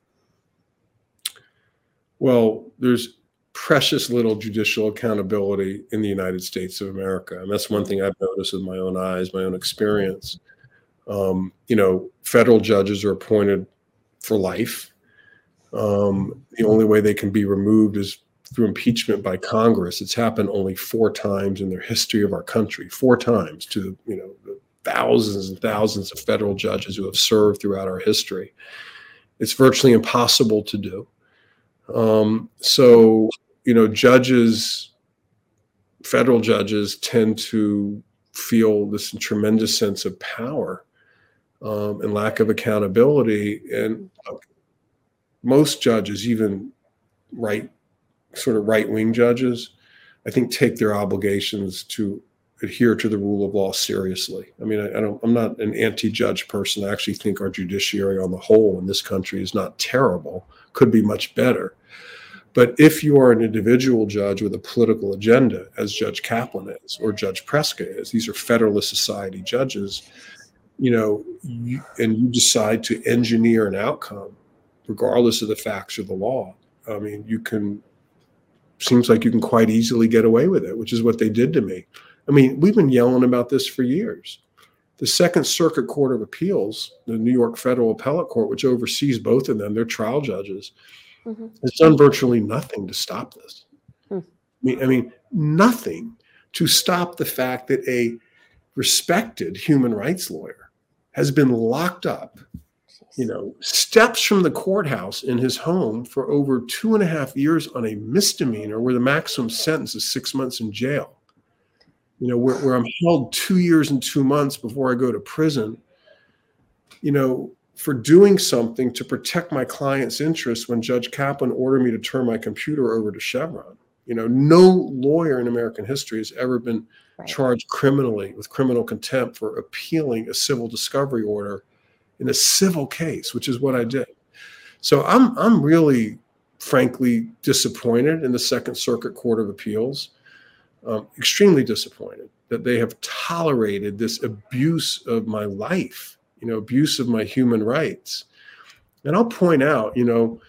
Well, there's precious little judicial accountability in the United States of America. And that's one thing I've noticed with my own eyes, my own experience. Um, you know, federal judges are appointed for life. Um, the only way they can be removed is through impeachment by Congress. It's happened only four times in the history of our country, four times to you know the thousands and thousands of federal judges who have served throughout our history. It's virtually impossible to do. Um, so, you know, judges, federal judges tend to feel this tremendous sense of power um, and lack of accountability. And most judges, even right, sort of right wing judges, I think take their obligations to adhere to the rule of law seriously. I mean, I, I don't, I'm not an anti-judge person. I actually think our judiciary on the whole in this country is not terrible, could be much better. But if you are an individual judge with a political agenda, as Judge Kaplan is or Judge Preska is, these are Federalist Society judges, you know, you, and you decide to engineer an outcome regardless of the facts or the law. I mean, you can, seems like you can quite easily get away with it, which is what they did to me. I mean, we've been yelling about this for years. The Second Circuit Court of Appeals, the New York Federal Appellate Court, which oversees both of them, they're trial judges, mm-hmm. has done virtually nothing to stop this. Hmm. I, mean, I mean, nothing to stop the fact that a respected human rights lawyer has been locked up, you know, steps from the courthouse in his home for over two and a half years on a misdemeanor where the maximum sentence is six months in jail. You know, where, where I'm held two years and two months before I go to prison, you know, for doing something to protect my client's interests when Judge Kaplan ordered me to turn my computer over to Chevron. You know, no lawyer in American history has ever been right. charged criminally with criminal contempt for appealing a civil discovery order in a civil case, which is what I did. So I'm I'm really frankly disappointed in the Second Circuit Court of Appeals. Um, extremely disappointed that they have tolerated this abuse of my life, you know, abuse of my human rights. And I'll point out, you know,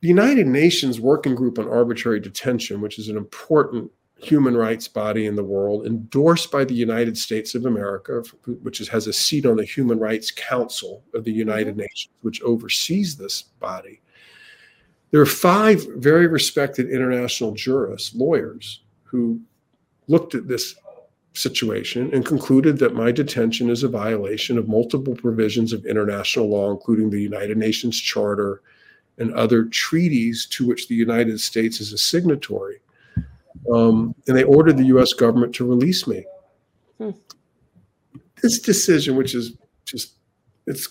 the United Nations Working Group on Arbitrary Detention, which is an important human rights body in the world, endorsed by the United States of America, which is, has a seat on the Human Rights Council of the United mm-hmm. Nations, which oversees this body. There are five very respected international jurists, lawyers, who looked at this situation and concluded that my detention is a violation of multiple provisions of international law, including the United Nations Charter and other treaties to which the United States is a signatory. Um, and they ordered the US government to release me. Hmm. This decision, which is just, it's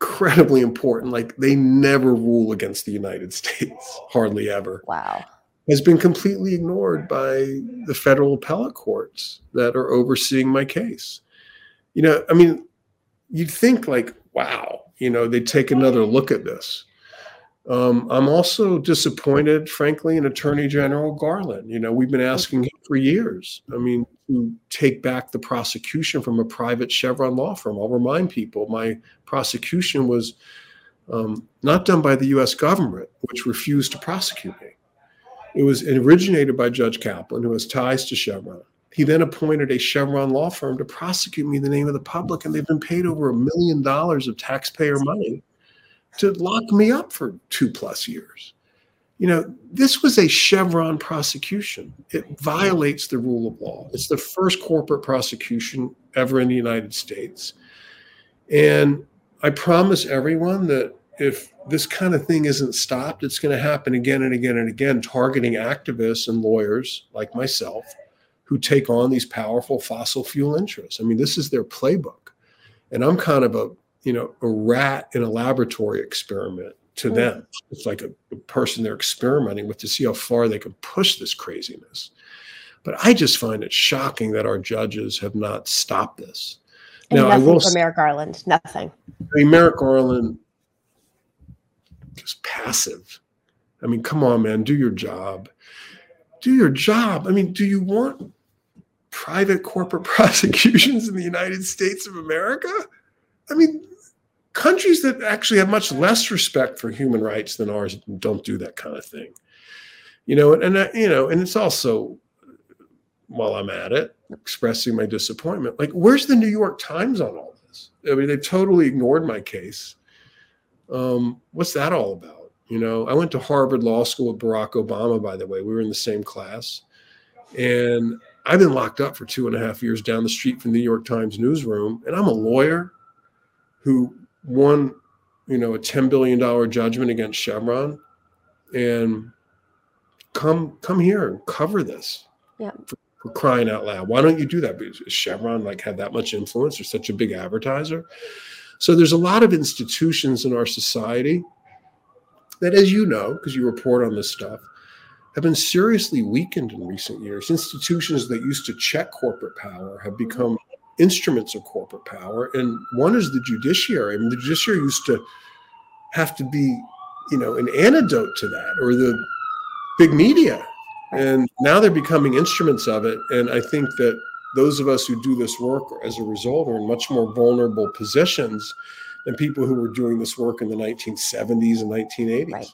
incredibly important, like they never rule against the United [laughs] States, hardly ever. Wow. Has been completely ignored by the federal appellate courts that are overseeing my case. You know, I mean, you'd think like, wow, you know, they'd take another look at this um, I'm also disappointed, frankly, in Attorney General Garland. You know, we've been asking him for years. I mean, to take back the prosecution from a private Chevron law firm. I'll remind people my prosecution was um, not done by the US government, which refused to prosecute me. It was originated by Judge Kaplan, who has ties to Chevron. He then appointed a Chevron law firm to prosecute me in the name of the public, and they've been paid over a million dollars of taxpayer money to lock me up for two plus years. You know, this was a Chevron prosecution. It violates the rule of law. It's the first corporate prosecution ever in the United States. And I promise everyone that if this kind of thing isn't stopped, it's going to happen again and again and again, targeting activists and lawyers like myself who take on these powerful fossil fuel interests. I mean, this is their playbook. And I'm kind of a you know, a rat in a laboratory experiment to mm. them. It's like a, a, person they're experimenting with to see how far they can push this craziness. But I just find it shocking that our judges have not stopped this. And now, nothing I will for Merrick Garland, nothing. I mean, Merrick Garland, just passive. I mean, come on, man, do your job. Do your job. I mean, do you want private corporate [laughs] prosecutions in the United States of America? I mean, countries that actually have much less respect for human rights than ours don't do that kind of thing. You know, and, and uh, you know, and it's also while I'm at it, expressing my disappointment. Like, where's the New York Times on all this? I mean, they totally ignored my case. Um, what's that all about? You know, I went to Harvard Law School with Barack Obama, by the way. We were in the same class. And I've been locked up for two and a half years down the street from the New York Times newsroom. And I'm a lawyer who won, you know, a $10 billion judgment against Chevron and come come here and cover this. Yeah. For, for crying out loud. Why don't you do that? Because Chevron like had that much influence or such a big advertiser. So there's a lot of institutions in our society that, as you know, because you report on this stuff, have been seriously weakened in recent years. Institutions that used to check corporate power have mm-hmm. become instruments of corporate power, and one is the judiciary. I mean, the judiciary used to have to be, you know, an antidote to that, or the big media, and now they're becoming instruments of it. And I think that those of us who do this work, as a result, are in much more vulnerable positions than people who were doing this work in the 1970s and 1980s. Right.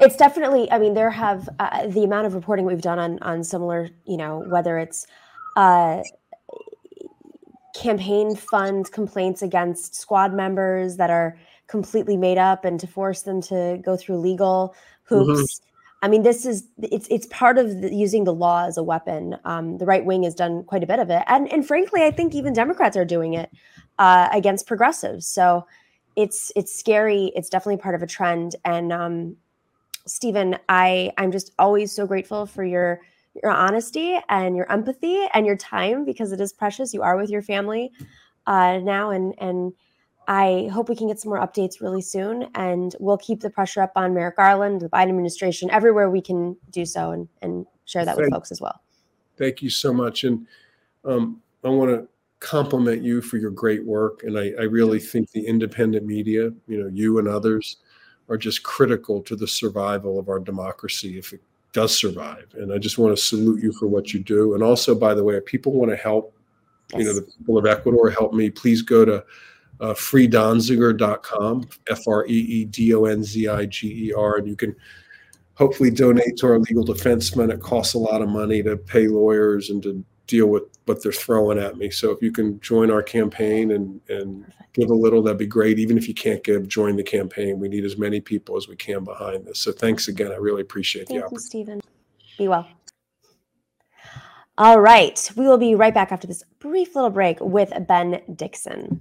It's definitely. I mean, there have uh, the amount of reporting we've done on on similar. You know, whether it's uh, campaign fund complaints against squad members that are completely made up, and to force them to go through legal hoops. Mm-hmm. I mean, this is it's it's part of the, using the law as a weapon. Um, the right wing has done quite a bit of it, and and frankly, I think even Democrats are doing it uh, against progressives. So it's it's scary. It's definitely part of a trend, and um, Steven, I I'm just always so grateful for your your honesty and your empathy and your time because it is precious. You are with your family uh, now, and and I hope we can get some more updates really soon. And we'll keep the pressure up on Merrick Garland, the Biden administration, everywhere we can do so, and and share that thank, with folks as well. Thank you so much, and um, I want to compliment you for your great work. And I, I really think the independent media, you know, you and others are just critical to the survival of our democracy if it does survive. And I just want to salute you for what you do. And also, by the way, if people want to help, yes. you know, the people of Ecuador help me, please go to uh, freedonziger.com, F R E E D O N Z I G E R, and you can hopefully donate to our legal defense fund. It costs a lot of money to pay lawyers and to deal with what they're throwing at me. So if you can join our campaign and and give a little, that'd be great. Even if you can't give, join the campaign. We need as many people as we can behind this. So thanks again. I really appreciate Thank the opportunity. Steven. Be well. All right. We will be right back after this brief little break with Ben Dixon.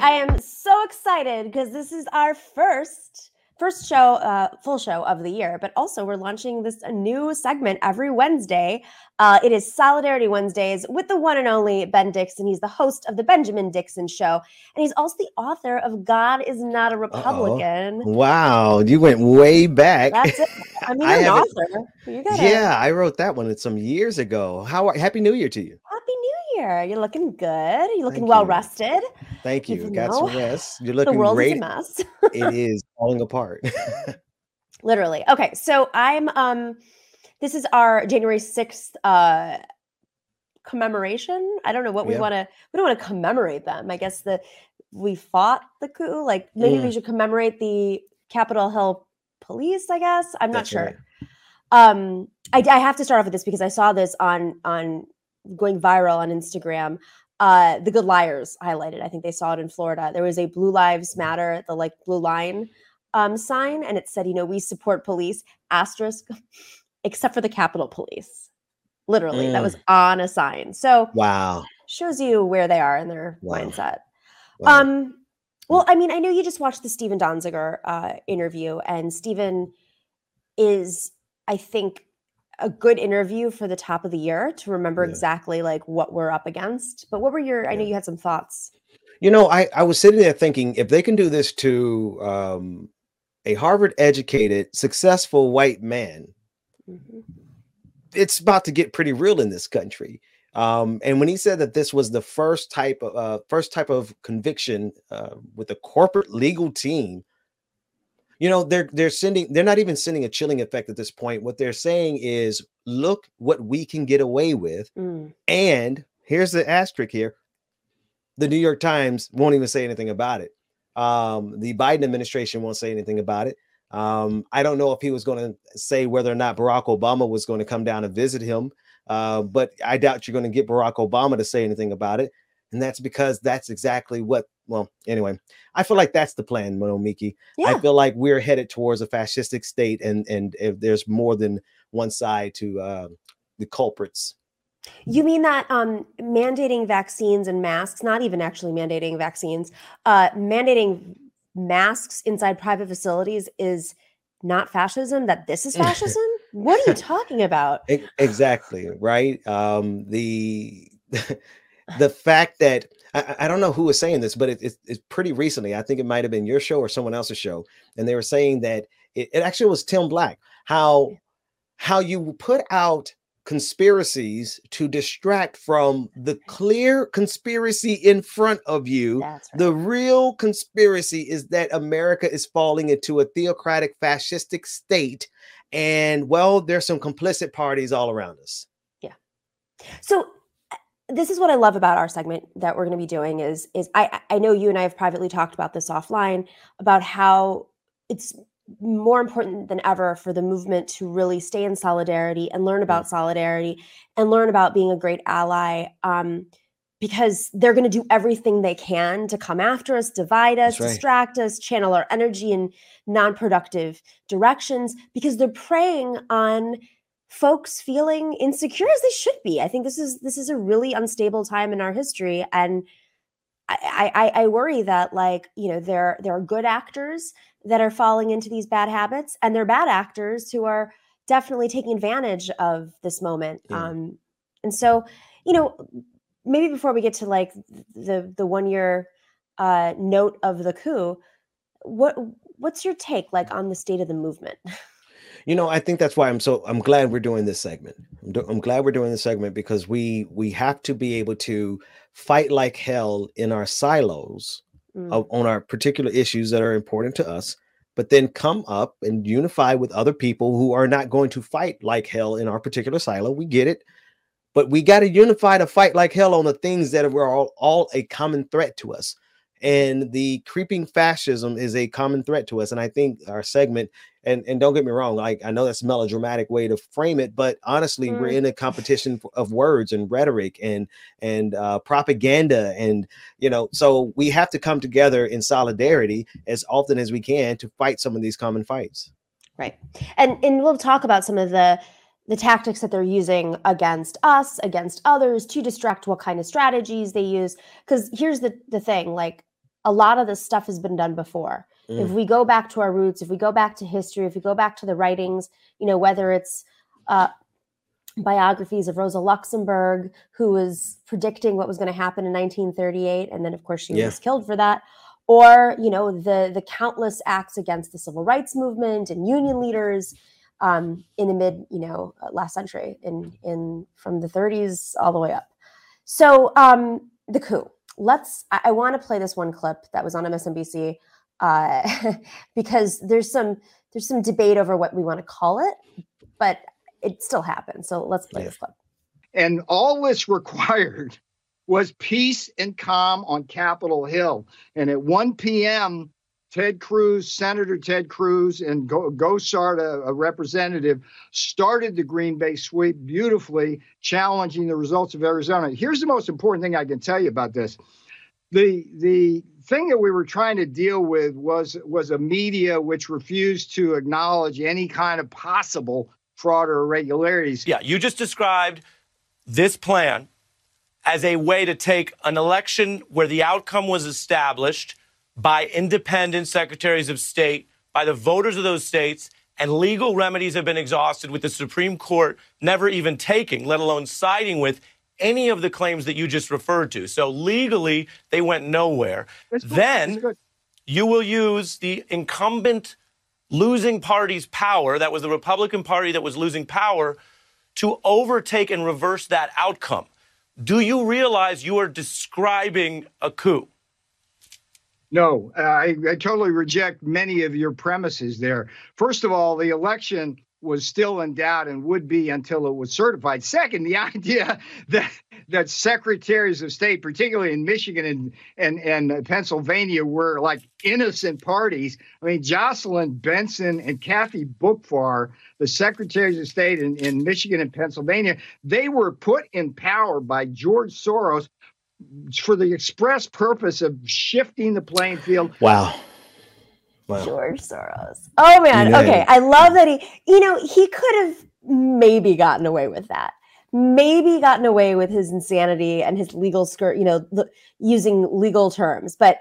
I am so excited because this is our first first show, uh, full show of the year, but also we're launching this new segment every Wednesday. Uh, it is Solidarity Wednesdays with the one and only Ben Dixon. He's the host of the Benjamin Dixon Show, and he's also the author of "God Is Not a Republican." Uh-oh. Wow, you went way back. That's it. I [laughs] mean, I an author. Yeah, I wrote that one some years ago. How? Happy New Year to you. Year. You're looking good. You're looking Thank well you. rested. Thank you. Got some rest. You're looking the world great. Is a mess. it [laughs] is falling apart. [laughs] Literally. Okay, so I'm um this is our January 6th uh commemoration. I don't know what we yeah. want to we don't want to commemorate them. I guess the we fought the coup. Like maybe mm. we should commemorate the Capitol Hill police, I guess. I'm That's not sure. Right. Um I, I have to start off with this because I saw this on on going viral on Instagram. Uh, the Good Liars highlighted. I think they saw it in Florida. There was a Blue Lives Matter, the like blue line um, sign, and it said, you know, we support police, asterisk, except for the Capitol Police. Literally, mm. that was mm. on a sign. So wow, shows you where they are in their wow. mindset. Wow. Um, well, I mean, I know you just watched the Steven Donziger uh, interview, and Steven is, I think, a good interview for the top of the year to remember yeah. exactly like what we're up against. But what were your? Yeah. I know you had some thoughts. You know, I I was sitting there thinking if they can do this to um, a Harvard educated, successful white man, mm-hmm. it's about to get pretty real in this country. Um, and when he said that this was the first type of uh, first type of conviction uh, with a corporate legal team you know they're they're sending they're not even sending a chilling effect at this point. What they're saying is look what we can get away with. Mm. and here's the asterisk here. The new york times won't even say anything about it. Um, the biden administration won't say anything about it. Um, i don't know if he was going to say whether or not barack obama was going to come down and visit him uh, but i doubt you're going to get barack obama to say anything about it. And that's because that's exactly what well, anyway, I feel like that's the plan, Monomiki. Yeah. I feel like we're headed towards a fascistic state, and and if there's more than one side to uh, the culprits. You mean that um, mandating vaccines and masks, not even actually mandating vaccines, uh, mandating masks inside private facilities is not fascism? That this is [laughs] fascism? what are you talking about? Exactly right. Um, the [laughs] the fact that I, I, don't know who was saying this, but it, it's, it's pretty recently. I think it might have been your show or someone else's show, and they were saying that it, it actually was Tim Black. How how you put out conspiracies to distract from the clear conspiracy in front of you. Right. The real conspiracy is that America is falling into a theocratic fascistic state. And well, there's some complicit parties all around us. Yeah. So this is what I love about our segment that we're going to be doing is is I I know you and I have privately talked about this offline about how it's more important than ever for the movement to really stay in solidarity and learn about solidarity and learn about being a great ally um, because they're going to do everything they can to come after us divide us right. distract us channel our energy in non-productive directions because they're preying on folks feeling insecure as they should be. I think this is this is a really unstable time in our history. And I, I, I worry that like you know there there are good actors that are falling into these bad habits and they're bad actors who are definitely taking advantage of this moment. Yeah. um and so you know maybe before we get to like the the one year uh note of the coup what what's your take like on the state of the movement [laughs] You know, I think that's why I'm so I'm glad we're doing this segment. I'm, do- I'm glad we're doing this segment because we we have to be able to fight like hell in our silos Mm. of, on our particular issues that are important to us, but then come up and unify with other people who are not going to fight like hell in our particular silo. We get it, but we got to unify to fight like hell on the things that are all, all a common threat to us. And the creeping fascism is a common threat to us. And I think our segment, and, and don't get me wrong, like I know that's a melodramatic way to frame it, but honestly, we're Mm. in a competition of words and rhetoric and and uh, propaganda, and you know, so we have to come together in solidarity as often as we can to fight some of these common fights. Right. And and we'll talk about some of the the tactics that they're using against us, against others to distract what kind of strategies they use cuz here's the the thing like a lot of this stuff has been done before. If Mm. we go back to our roots, if we go back to history, if we go back to the writings, you know, whether it's uh biographies of Rosa Luxemburg who was predicting what was going to happen in 1938 and then of course she Yeah. was killed for that or you know the the countless acts against the civil rights movement and union leaders um, in the mid you know uh, last century in in from the 30s all the way up so um, the coup let's i, I want to play this one clip that was on msnbc uh, [laughs] because there's some there's some debate over what we want to call it but it still happened so let's play Yeah. this clip And all this required [laughs] was peace and calm on Capitol Hill. And at 1 p.m., Ted Cruz, Senator Ted Cruz, and Go- Gosar, a, a representative, started the Green Bay sweep beautifully, challenging the results of Arizona. Here's the most important thing I can tell you about this. The the thing that we were trying to deal with was was a media which refused to acknowledge any kind of possible fraud or irregularities. Yeah, you just described this plan as a way to take an election where the outcome was established by independent secretaries of state, by the voters of those states, and legal remedies have been exhausted with the Supreme Court never even taking, let alone siding with, any of the claims that you just referred to. So legally, they went nowhere. Then you will use the incumbent losing party's power, that was the Republican Party that was losing power, to overtake and reverse that outcome. Do you realize you are describing a coup? No, I, I totally reject many of your premises there. First of all, the election was still in doubt and would be until it was certified. Second, the [laughs] idea that that secretaries of state, particularly in Michigan and and, and Pennsylvania, were like innocent parties. I mean, Jocelyn Benson and Kathy Boockvar, the secretaries of state in, in Michigan and Pennsylvania, they were put in power by George Soros for the express purpose of shifting the playing field. Wow. Wow. George Soros. Oh man. You know- Okay. I love that he, you know, he could have maybe gotten away with that. Maybe gotten away with his insanity and his legal skirt, you know, l- using legal terms. But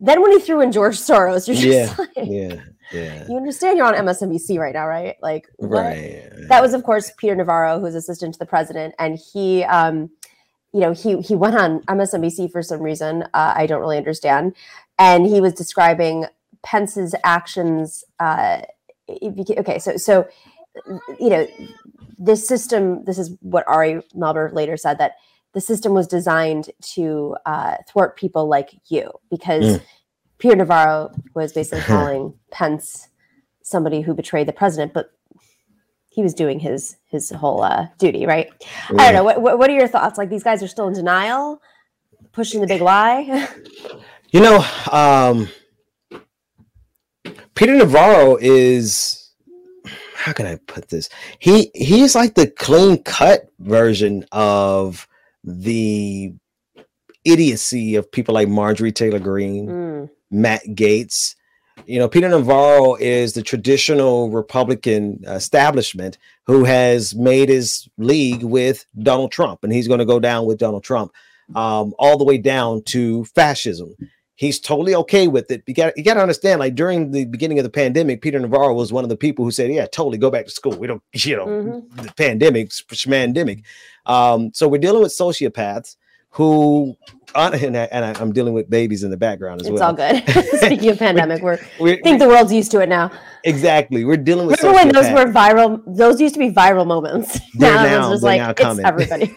then when he threw in George Soros, you're just Yeah. like, Yeah. Yeah. you understand you're on MSNBC right now, right? Like, what? Right. That was, of course, Peter Navarro, who's assistant to the president, and he, um, you know, he he went on MSNBC for some reason uh, I don't really understand, and he was describing Pence's actions. Uh, okay, so so you know, this system, this is what Ari Melber later said that the system was designed to uh, thwart people like you because mm. Peter Navarro was basically [laughs] calling Pence somebody who betrayed the president, but he was doing his his whole uh, duty, right? Yeah. I don't know. What, what are your thoughts? Like these guys are still in denial, pushing the big lie. you know, um, Peter Navarro is how can I put this? He he's like the clean cut version of the idiocy of people like Marjorie Taylor Greene, mm. Matt Gaetz. You know, Peter Navarro is the traditional Republican establishment who has made his league with Donald Trump, and he's going to go down with Donald Trump um, all the way down to fascism he's totally okay with it. You got you got to understand, like during the beginning of the pandemic, Peter Navarro was one of the people who said, "Yeah, totally, go back to school. We don't, [laughs] you know, mm-hmm. the pandemic, pandemic." Um, so we're dealing with sociopaths who, and, I, am dealing with babies in the background as it's well. It's all good. [laughs] Speaking of [laughs] pandemic, we're, [laughs] we're, I think the world's used to it now. Exactly, we're dealing with. Remember when those were viral? Those used to be viral moments. now, now it's just like it's everybody.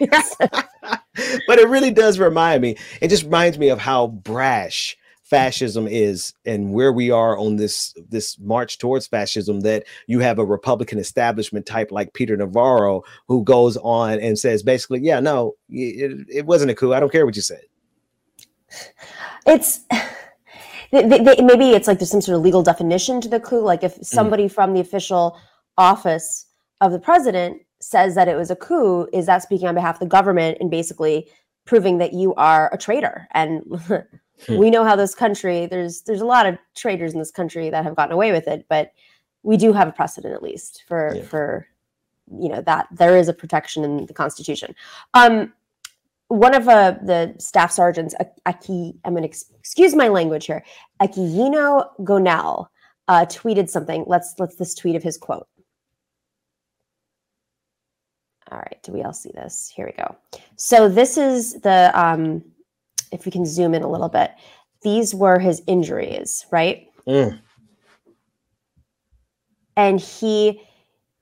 but it really does remind me. It just reminds me of how brash fascism is and where we are on this this march towards fascism that you have a republican establishment type like peter navarro who goes on and says basically yeah no it, it wasn't a coup i don't care what you said it's [sighs] they, they, maybe it's like there's some sort of legal definition to the coup like if mm. somebody mm. from the official office of the president says that it was a coup is that speaking on behalf of the government and basically proving that you are a traitor and [laughs] Hmm. We know how this country there's there's a lot of traitors in this country that have gotten away with it, but we do have a precedent at least for yeah. for you know that there is a protection in the Constitution. Um, one of uh, the staff sergeants, Aki, I'm going to ex- excuse my language here, Aquilino Gonell, uh, tweeted something. Let's let's this tweet of his quote. All right, do we all see this? Here we go. So this is the um, if we can zoom in a little bit, these were his injuries, right? Mm. And he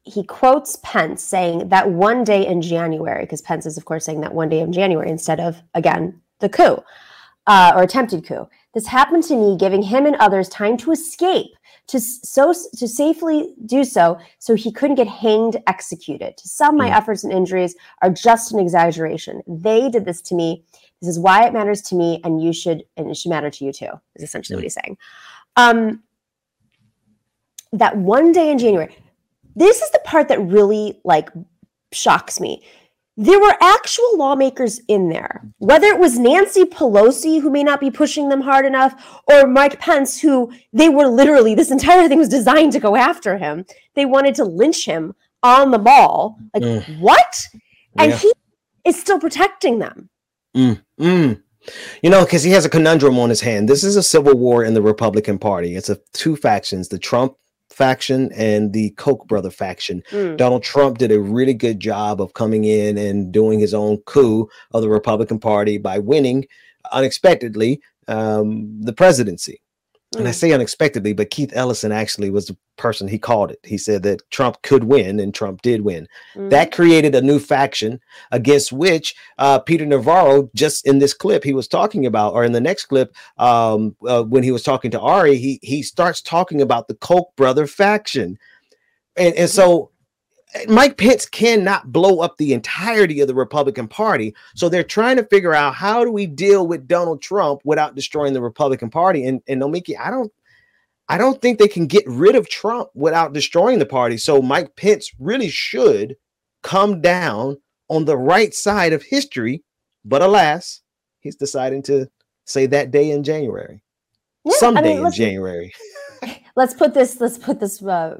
he quotes Pence saying that one day in January, because Pence is of course saying that one day in January instead of again the coup uh, or attempted coup. This happened to me, giving him and others time to escape, to so to safely do so, so he couldn't get hanged, executed. To some, my mm. efforts and injuries are just an exaggeration. They did this to me this is why it matters to me, and you should, and it should matter to you too. Is essentially what he's saying. Um, that one day in January, this is the part that really like shocks me. There were actual lawmakers in there, whether it was Nancy Pelosi, who may not be pushing them hard enough, or Mike Pence, who they were literally, this entire thing was designed to go after him. They wanted to lynch him on the mall. Like, mm. what? And yeah. he is still protecting them. Mm, mm. You know, because he has a conundrum on his hand. This is a civil war in the Republican Party. It's a two factions: the Trump faction and the Koch brother faction. Mm. Donald Trump did a really good job of coming in and doing his own coup of the Republican Party by winning unexpectedly um, the presidency. And I mm. say unexpectedly, but Keith Ellison actually was the person he called it. He said that Trump could win, and Trump did win. Mm. That created a new faction against which uh, Peter Navarro, just in this clip he was talking about, or in the next clip, um, uh, when he was talking to Ari, he he starts talking about the Koch brother faction, and and so Mike Pence cannot blow up the entirety of the Republican Party. So they're trying to figure out how do we deal with Donald Trump without destroying the Republican Party. And and Nomiki, I don't I don't think they can get rid of Trump without destroying the party. So Mike Pence really should come down on the right side of history. But alas, he's deciding to say that day in January. Yeah, someday I mean, in January. [laughs] let's put this let's put this uh,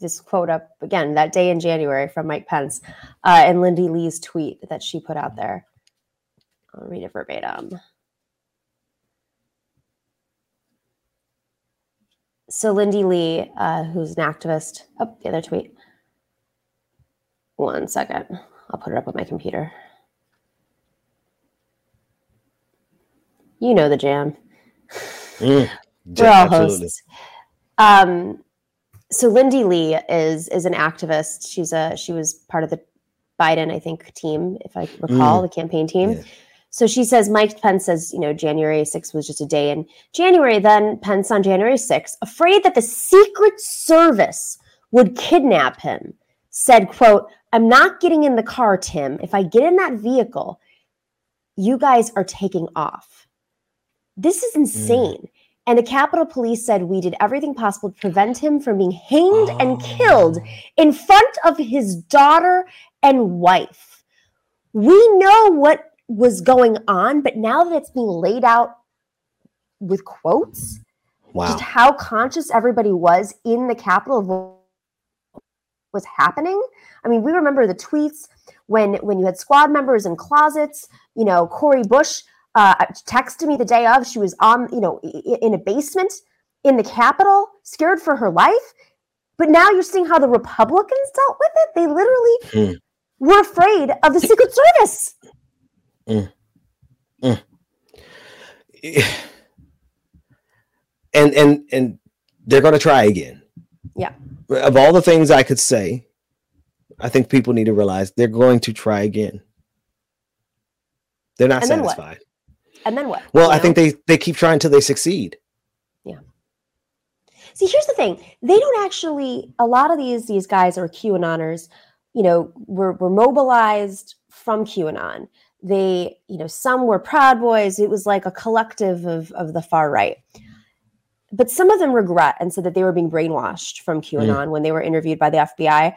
this quote up again that day in January from Mike Pence uh, and Lindy Li's tweet that she put out there. I'll read it verbatim. So Lindy Li, uh, who's an activist, oh, the other tweet. One second, I'll put it up on my computer. You know the jam. Mm, [laughs] We're all absolutely. hosts. Um, so Lindy Li is is an activist. She's a she was part of the Biden, I think, team, if I recall, Mm. the campaign team. Yeah. So she says Mike Pence says, you know, January 6th was just a day in January. Then Pence on January 6th, afraid that the Secret Service would kidnap him, said, quote, I'm not getting in the car, Tim. If I get in that vehicle, you guys are taking off. This is insane. And the Capitol Police said we did everything possible to prevent him from being hanged and Oh. killed in front of his daughter and wife. We know what was going on, but now that it's being laid out with quotes, Wow. just how conscious everybody was in the Capitol of what was happening. I mean, we remember the tweets when when you had squad members in closets. You know, Cori Bush uh, texted me the day of. She was on, you know, in a basement in the Capitol, scared for her life. But now you're seeing how the Republicans dealt with it. They literally Mm. were afraid of the Secret Service. [sighs] and and and they're going to try again. Yeah. Of all the things I could say, I think people need to realize they're going to try again. They're not And satisfied. And then what? Well, You I think they they keep trying until they succeed. Yeah. See, here's the thing: they don't actually. A lot of these these guys are QAnoners. You know, were were mobilized from QAnon. They, you know, some were Proud Boys. It was like a collective of of the far right. But some of them regret and said that they were being brainwashed from mm. QAnon when they were interviewed by the FBI.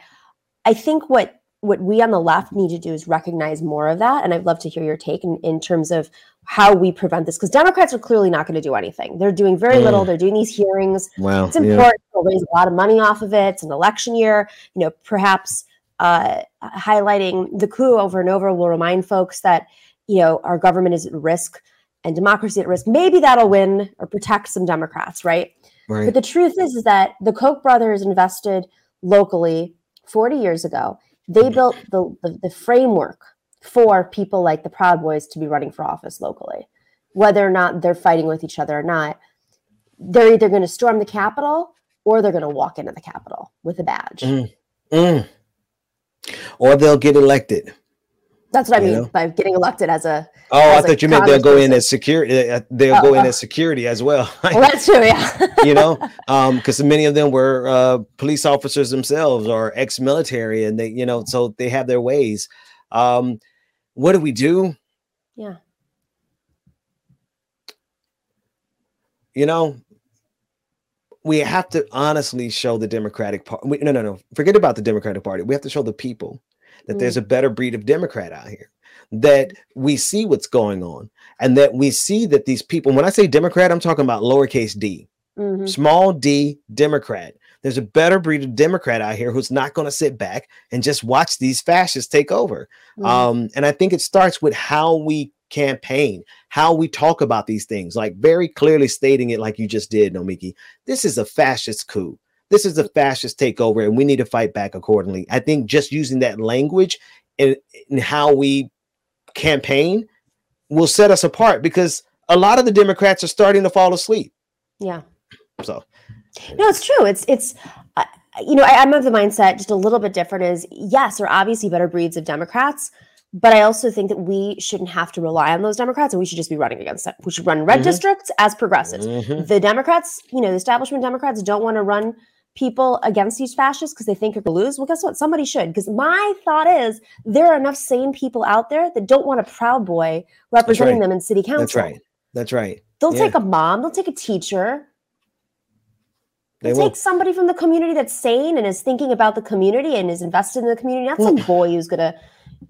I think what what we on the left need to do is recognize more of that. And I'd love to hear your take in, in terms of how we prevent this because Democrats are clearly not going to do anything. They're doing very Mm. little. They're doing these hearings. Wow. It's important. They'll raise a lot of money off of it. It's an election year. You know, perhaps uh, highlighting the coup over and over will remind folks that you know our government is at risk and democracy at risk. Maybe that'll win or protect some Democrats, right? Right. But the truth is, is that the Koch brothers invested locally 40 years ago. They built the, the, the framework for people like the Proud Boys to be running for office locally, whether or not they're fighting with each other or not. They're either going to storm the Capitol or they're going to walk into the Capitol with a badge. Mm. Mm. Or they'll get elected. That's what I mean know? by getting elected as a. Oh, I As a thought you meant they'll go in as security. uh, They'll Oh, go in oh. as security as well. [laughs] Well, that's true, yeah. [laughs] you know, [laughs] because many of them were uh, police officers themselves or ex-military, and they, you know, so they have their ways. Um, what do we do? Yeah. You know, we have to honestly show the Democratic Party. No, no, no. Forget about the Democratic Party. We have to show the people that Mm. there's a better breed of Democrat out here. That we see what's going on, and that we see that these people. When I say Democrat, I'm talking about lowercase d Mhm. small d Democrat. There's a better breed of Democrat out here who's not going to sit back and just watch these fascists take over. Mhm. Um, and I think it starts with how we campaign, how we talk about these things, like very clearly stating it, like you just did, Nomiki. This is a fascist coup. This is a fascist takeover, and we need to fight back accordingly. I think just using that language and, and how we campaign will set us apart because a lot of the Democrats are starting to fall asleep. yeah. So No, it's true. It's it's uh, you know I, I'm of the mindset just a little bit different. Is yes, there are obviously better breeds of Democrats, but I also think that we shouldn't have to rely on those Democrats, and we should just be running against them. We should run red Mhm. districts as progressives. Mhm. The Democrats, you know, the establishment Democrats don't want to run people against these fascists because they think you're going to lose. Well, guess what? Somebody should. Because my thought is there are enough sane people out there that don't want a proud boy representing right. them in city council. That's right. That's right. They'll Yeah. take a mom. They'll take a teacher. They They'll will. take somebody from the community that's sane and is thinking about the community and is invested in the community. Not some boy who's gonna,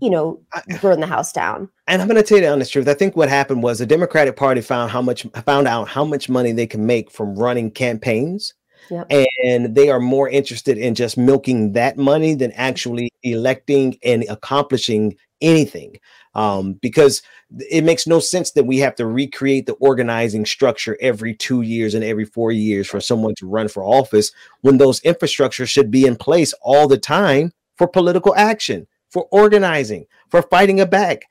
you know, burn the house down. And I'm going to tell you the honest truth. I think what happened was the Democratic Party found how much found out how much money they can make from running campaigns, Yep. and they are more interested in just milking that money than actually electing and accomplishing anything. Um, because it makes no sense that we have to recreate the organizing structure every two years and every four years for someone to run for office when those infrastructures should be in place all the time for political action, for organizing, for fighting a back.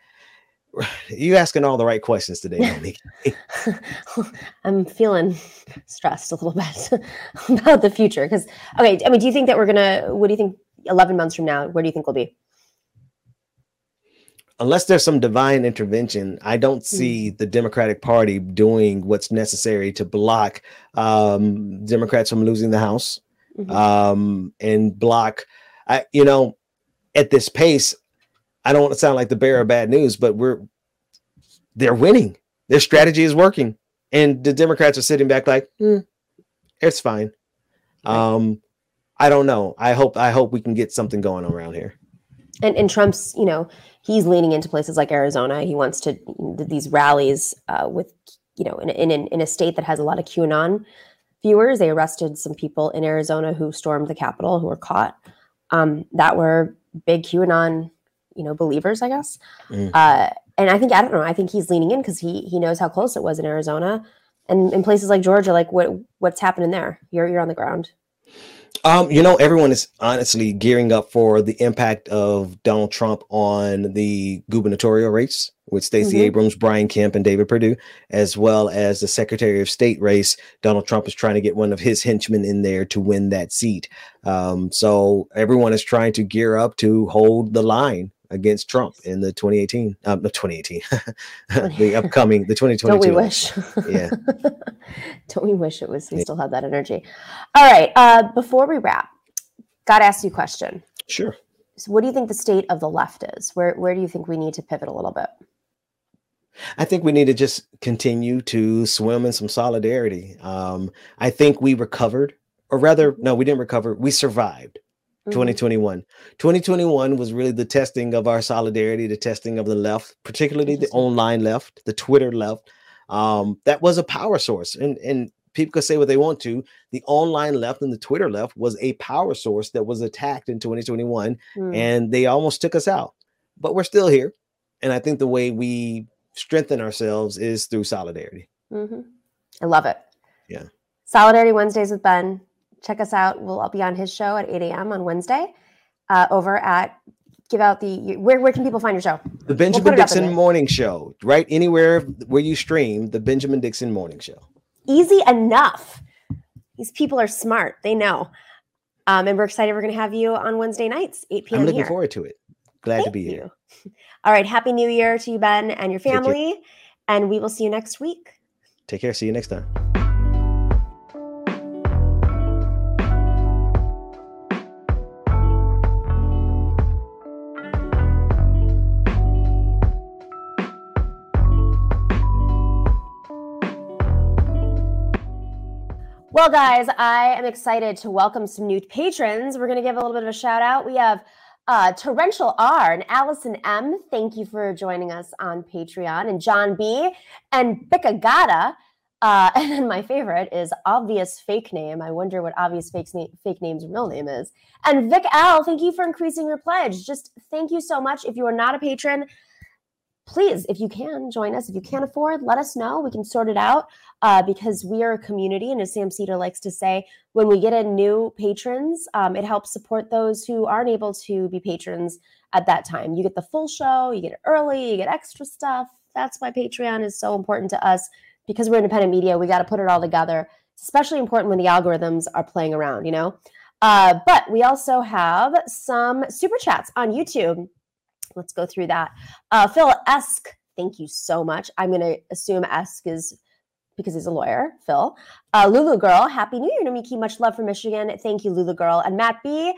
You asking all the right questions today. [laughs] [laughs] I'm feeling stressed a little bit [laughs] about the future because okay, I mean, do you think that we're gonna? What do you think? Eleven months from now, where do you think we'll be? Unless there's some divine intervention, I don't see mm. the Democratic Party doing what's necessary to block um, Democrats from losing the House mm-hmm. um, and block. I, you know, at this pace, I don't want to sound like the bearer of bad news, but we're they're winning. Their strategy is working, and the Democrats are sitting back like, hmm, it's fine. Um, I don't know. I hope I hope we can get something going around here. And and Trump's, you know, he's leaning into places like Arizona. He wants to do these rallies uh, with, you know, in in in a state that has a lot of QAnon viewers. They arrested some people in Arizona who stormed the Capitol who were caught. Um, that were big QAnon you know believers i guess mm. uh, and i think i don't know i think he's leaning in because he he knows how close it was in arizona and in places like georgia like what what's happening there you're you're on the ground um, you know, everyone is honestly gearing up for the impact of Donald Trump on the gubernatorial race with Stacey mm-hmm. Abrams, Brian Kemp, and David Perdue, as well as the Secretary of State race. Donald Trump is trying to get one of his henchmen in there to win that seat. Um, so everyone is trying to gear up to hold the line against Trump in the 2018, um, 2018, the [laughs] [laughs] upcoming, the 2022. Don't we wish? Yeah. [laughs] Don't we wish it was, we yeah. still had that energy. All right. Uh, before we wrap, got to ask you a question. Sure. So what do you think the state of the left is? Where, where do you think we need to pivot a little bit? I think we need to just continue to swim in some solidarity. Um, I think we recovered, or rather, no, we didn't recover. We survived 2021. Mm-hmm. 2021 was really the testing of our solidarity, the testing of the left, particularly the online left, the Twitter left. Um, that was a power source. And, and people could say what they want to. The online left and the Twitter left was a power source that was attacked in 2021, mm. and they almost took us out. But we're still here. And I think the way we strengthen ourselves is through solidarity. Mm-hmm. I love it. Yeah. Solidarity Wednesdays with Ben check us out. We'll I'll be on his show at 8 a.m. on Wednesday uh, over at give out the where where can people find your show? The Benjamin we'll Dixon Morning Show, right? Anywhere where you stream the Benjamin Dixon Morning Show. Easy enough. These people are smart. They know. Um, and we're excited. We're going to have you on Wednesday nights, 8 p.m. I'm looking here. forward to it. Glad Thank to be here. You. All right. Happy New Year to you, Ben, and your family. And we will see you next week. Take care. See you next time. Well, guys, I am excited to welcome some new patrons. We're going to give a little bit of a shout out. We have uh, Torrential R and Allison M. Thank you for joining us on Patreon. And John B. and Bicagata. Uh, [laughs] and then my favorite is Obvious Fake Name. I wonder what Obvious Fake, fake Name's real name is. And Vic L, thank you for increasing your pledge. Just thank you so much. If you are not a patron, please, if you can, join us. If you can't afford, let us know. We can sort it out uh, because we are a community. And as Sam Seder likes to say, when we get in new patrons, um, it helps support those who aren't able to be patrons at that time. You get the full show, you get it early, you get extra stuff. That's why Patreon is so important to us because we're independent media. We got to put it all together. It's especially important when the algorithms are playing around, you know? Uh, but we also have some super chats on YouTube. Let's go through that. Uh, Phil Esk, thank you so much. I'm going to assume Esk is because he's a lawyer, Phil. Uh, Lulu Girl, Happy New Year, Nomiki. Much love from Michigan. Thank you, Lulu Girl. And Matt B,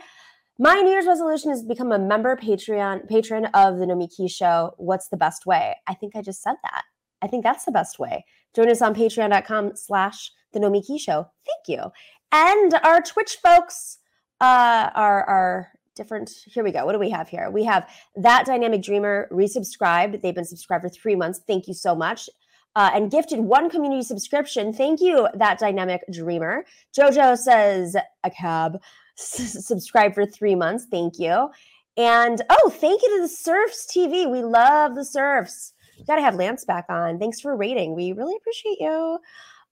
my New Year's resolution is to become a member Patreon patron of the Nomiki Show. What's the best way? I think I just said that. I think that's the best way. Join us on patreon.com slash the Nomiki Show. Thank you. And our Twitch folks uh, are, are different. Here we go. What do we have here? We have that dynamic dreamer resubscribed. They've been subscribed for three months. Thank you so much uh, and gifted one community subscription. Thank you, that dynamic dreamer. Jojo says a cab. S- subscribe for three months. Thank you. And oh, thank you to the Serfs TV. We love the Serfs. Got to have Lance back on. Thanks for rating. We really appreciate you.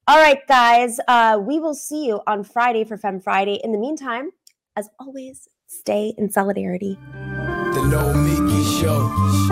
All right, guys. Uh, we will see you on Friday for Fem Friday. In the meantime, as always, stay in solidarity. The Nomiki Show.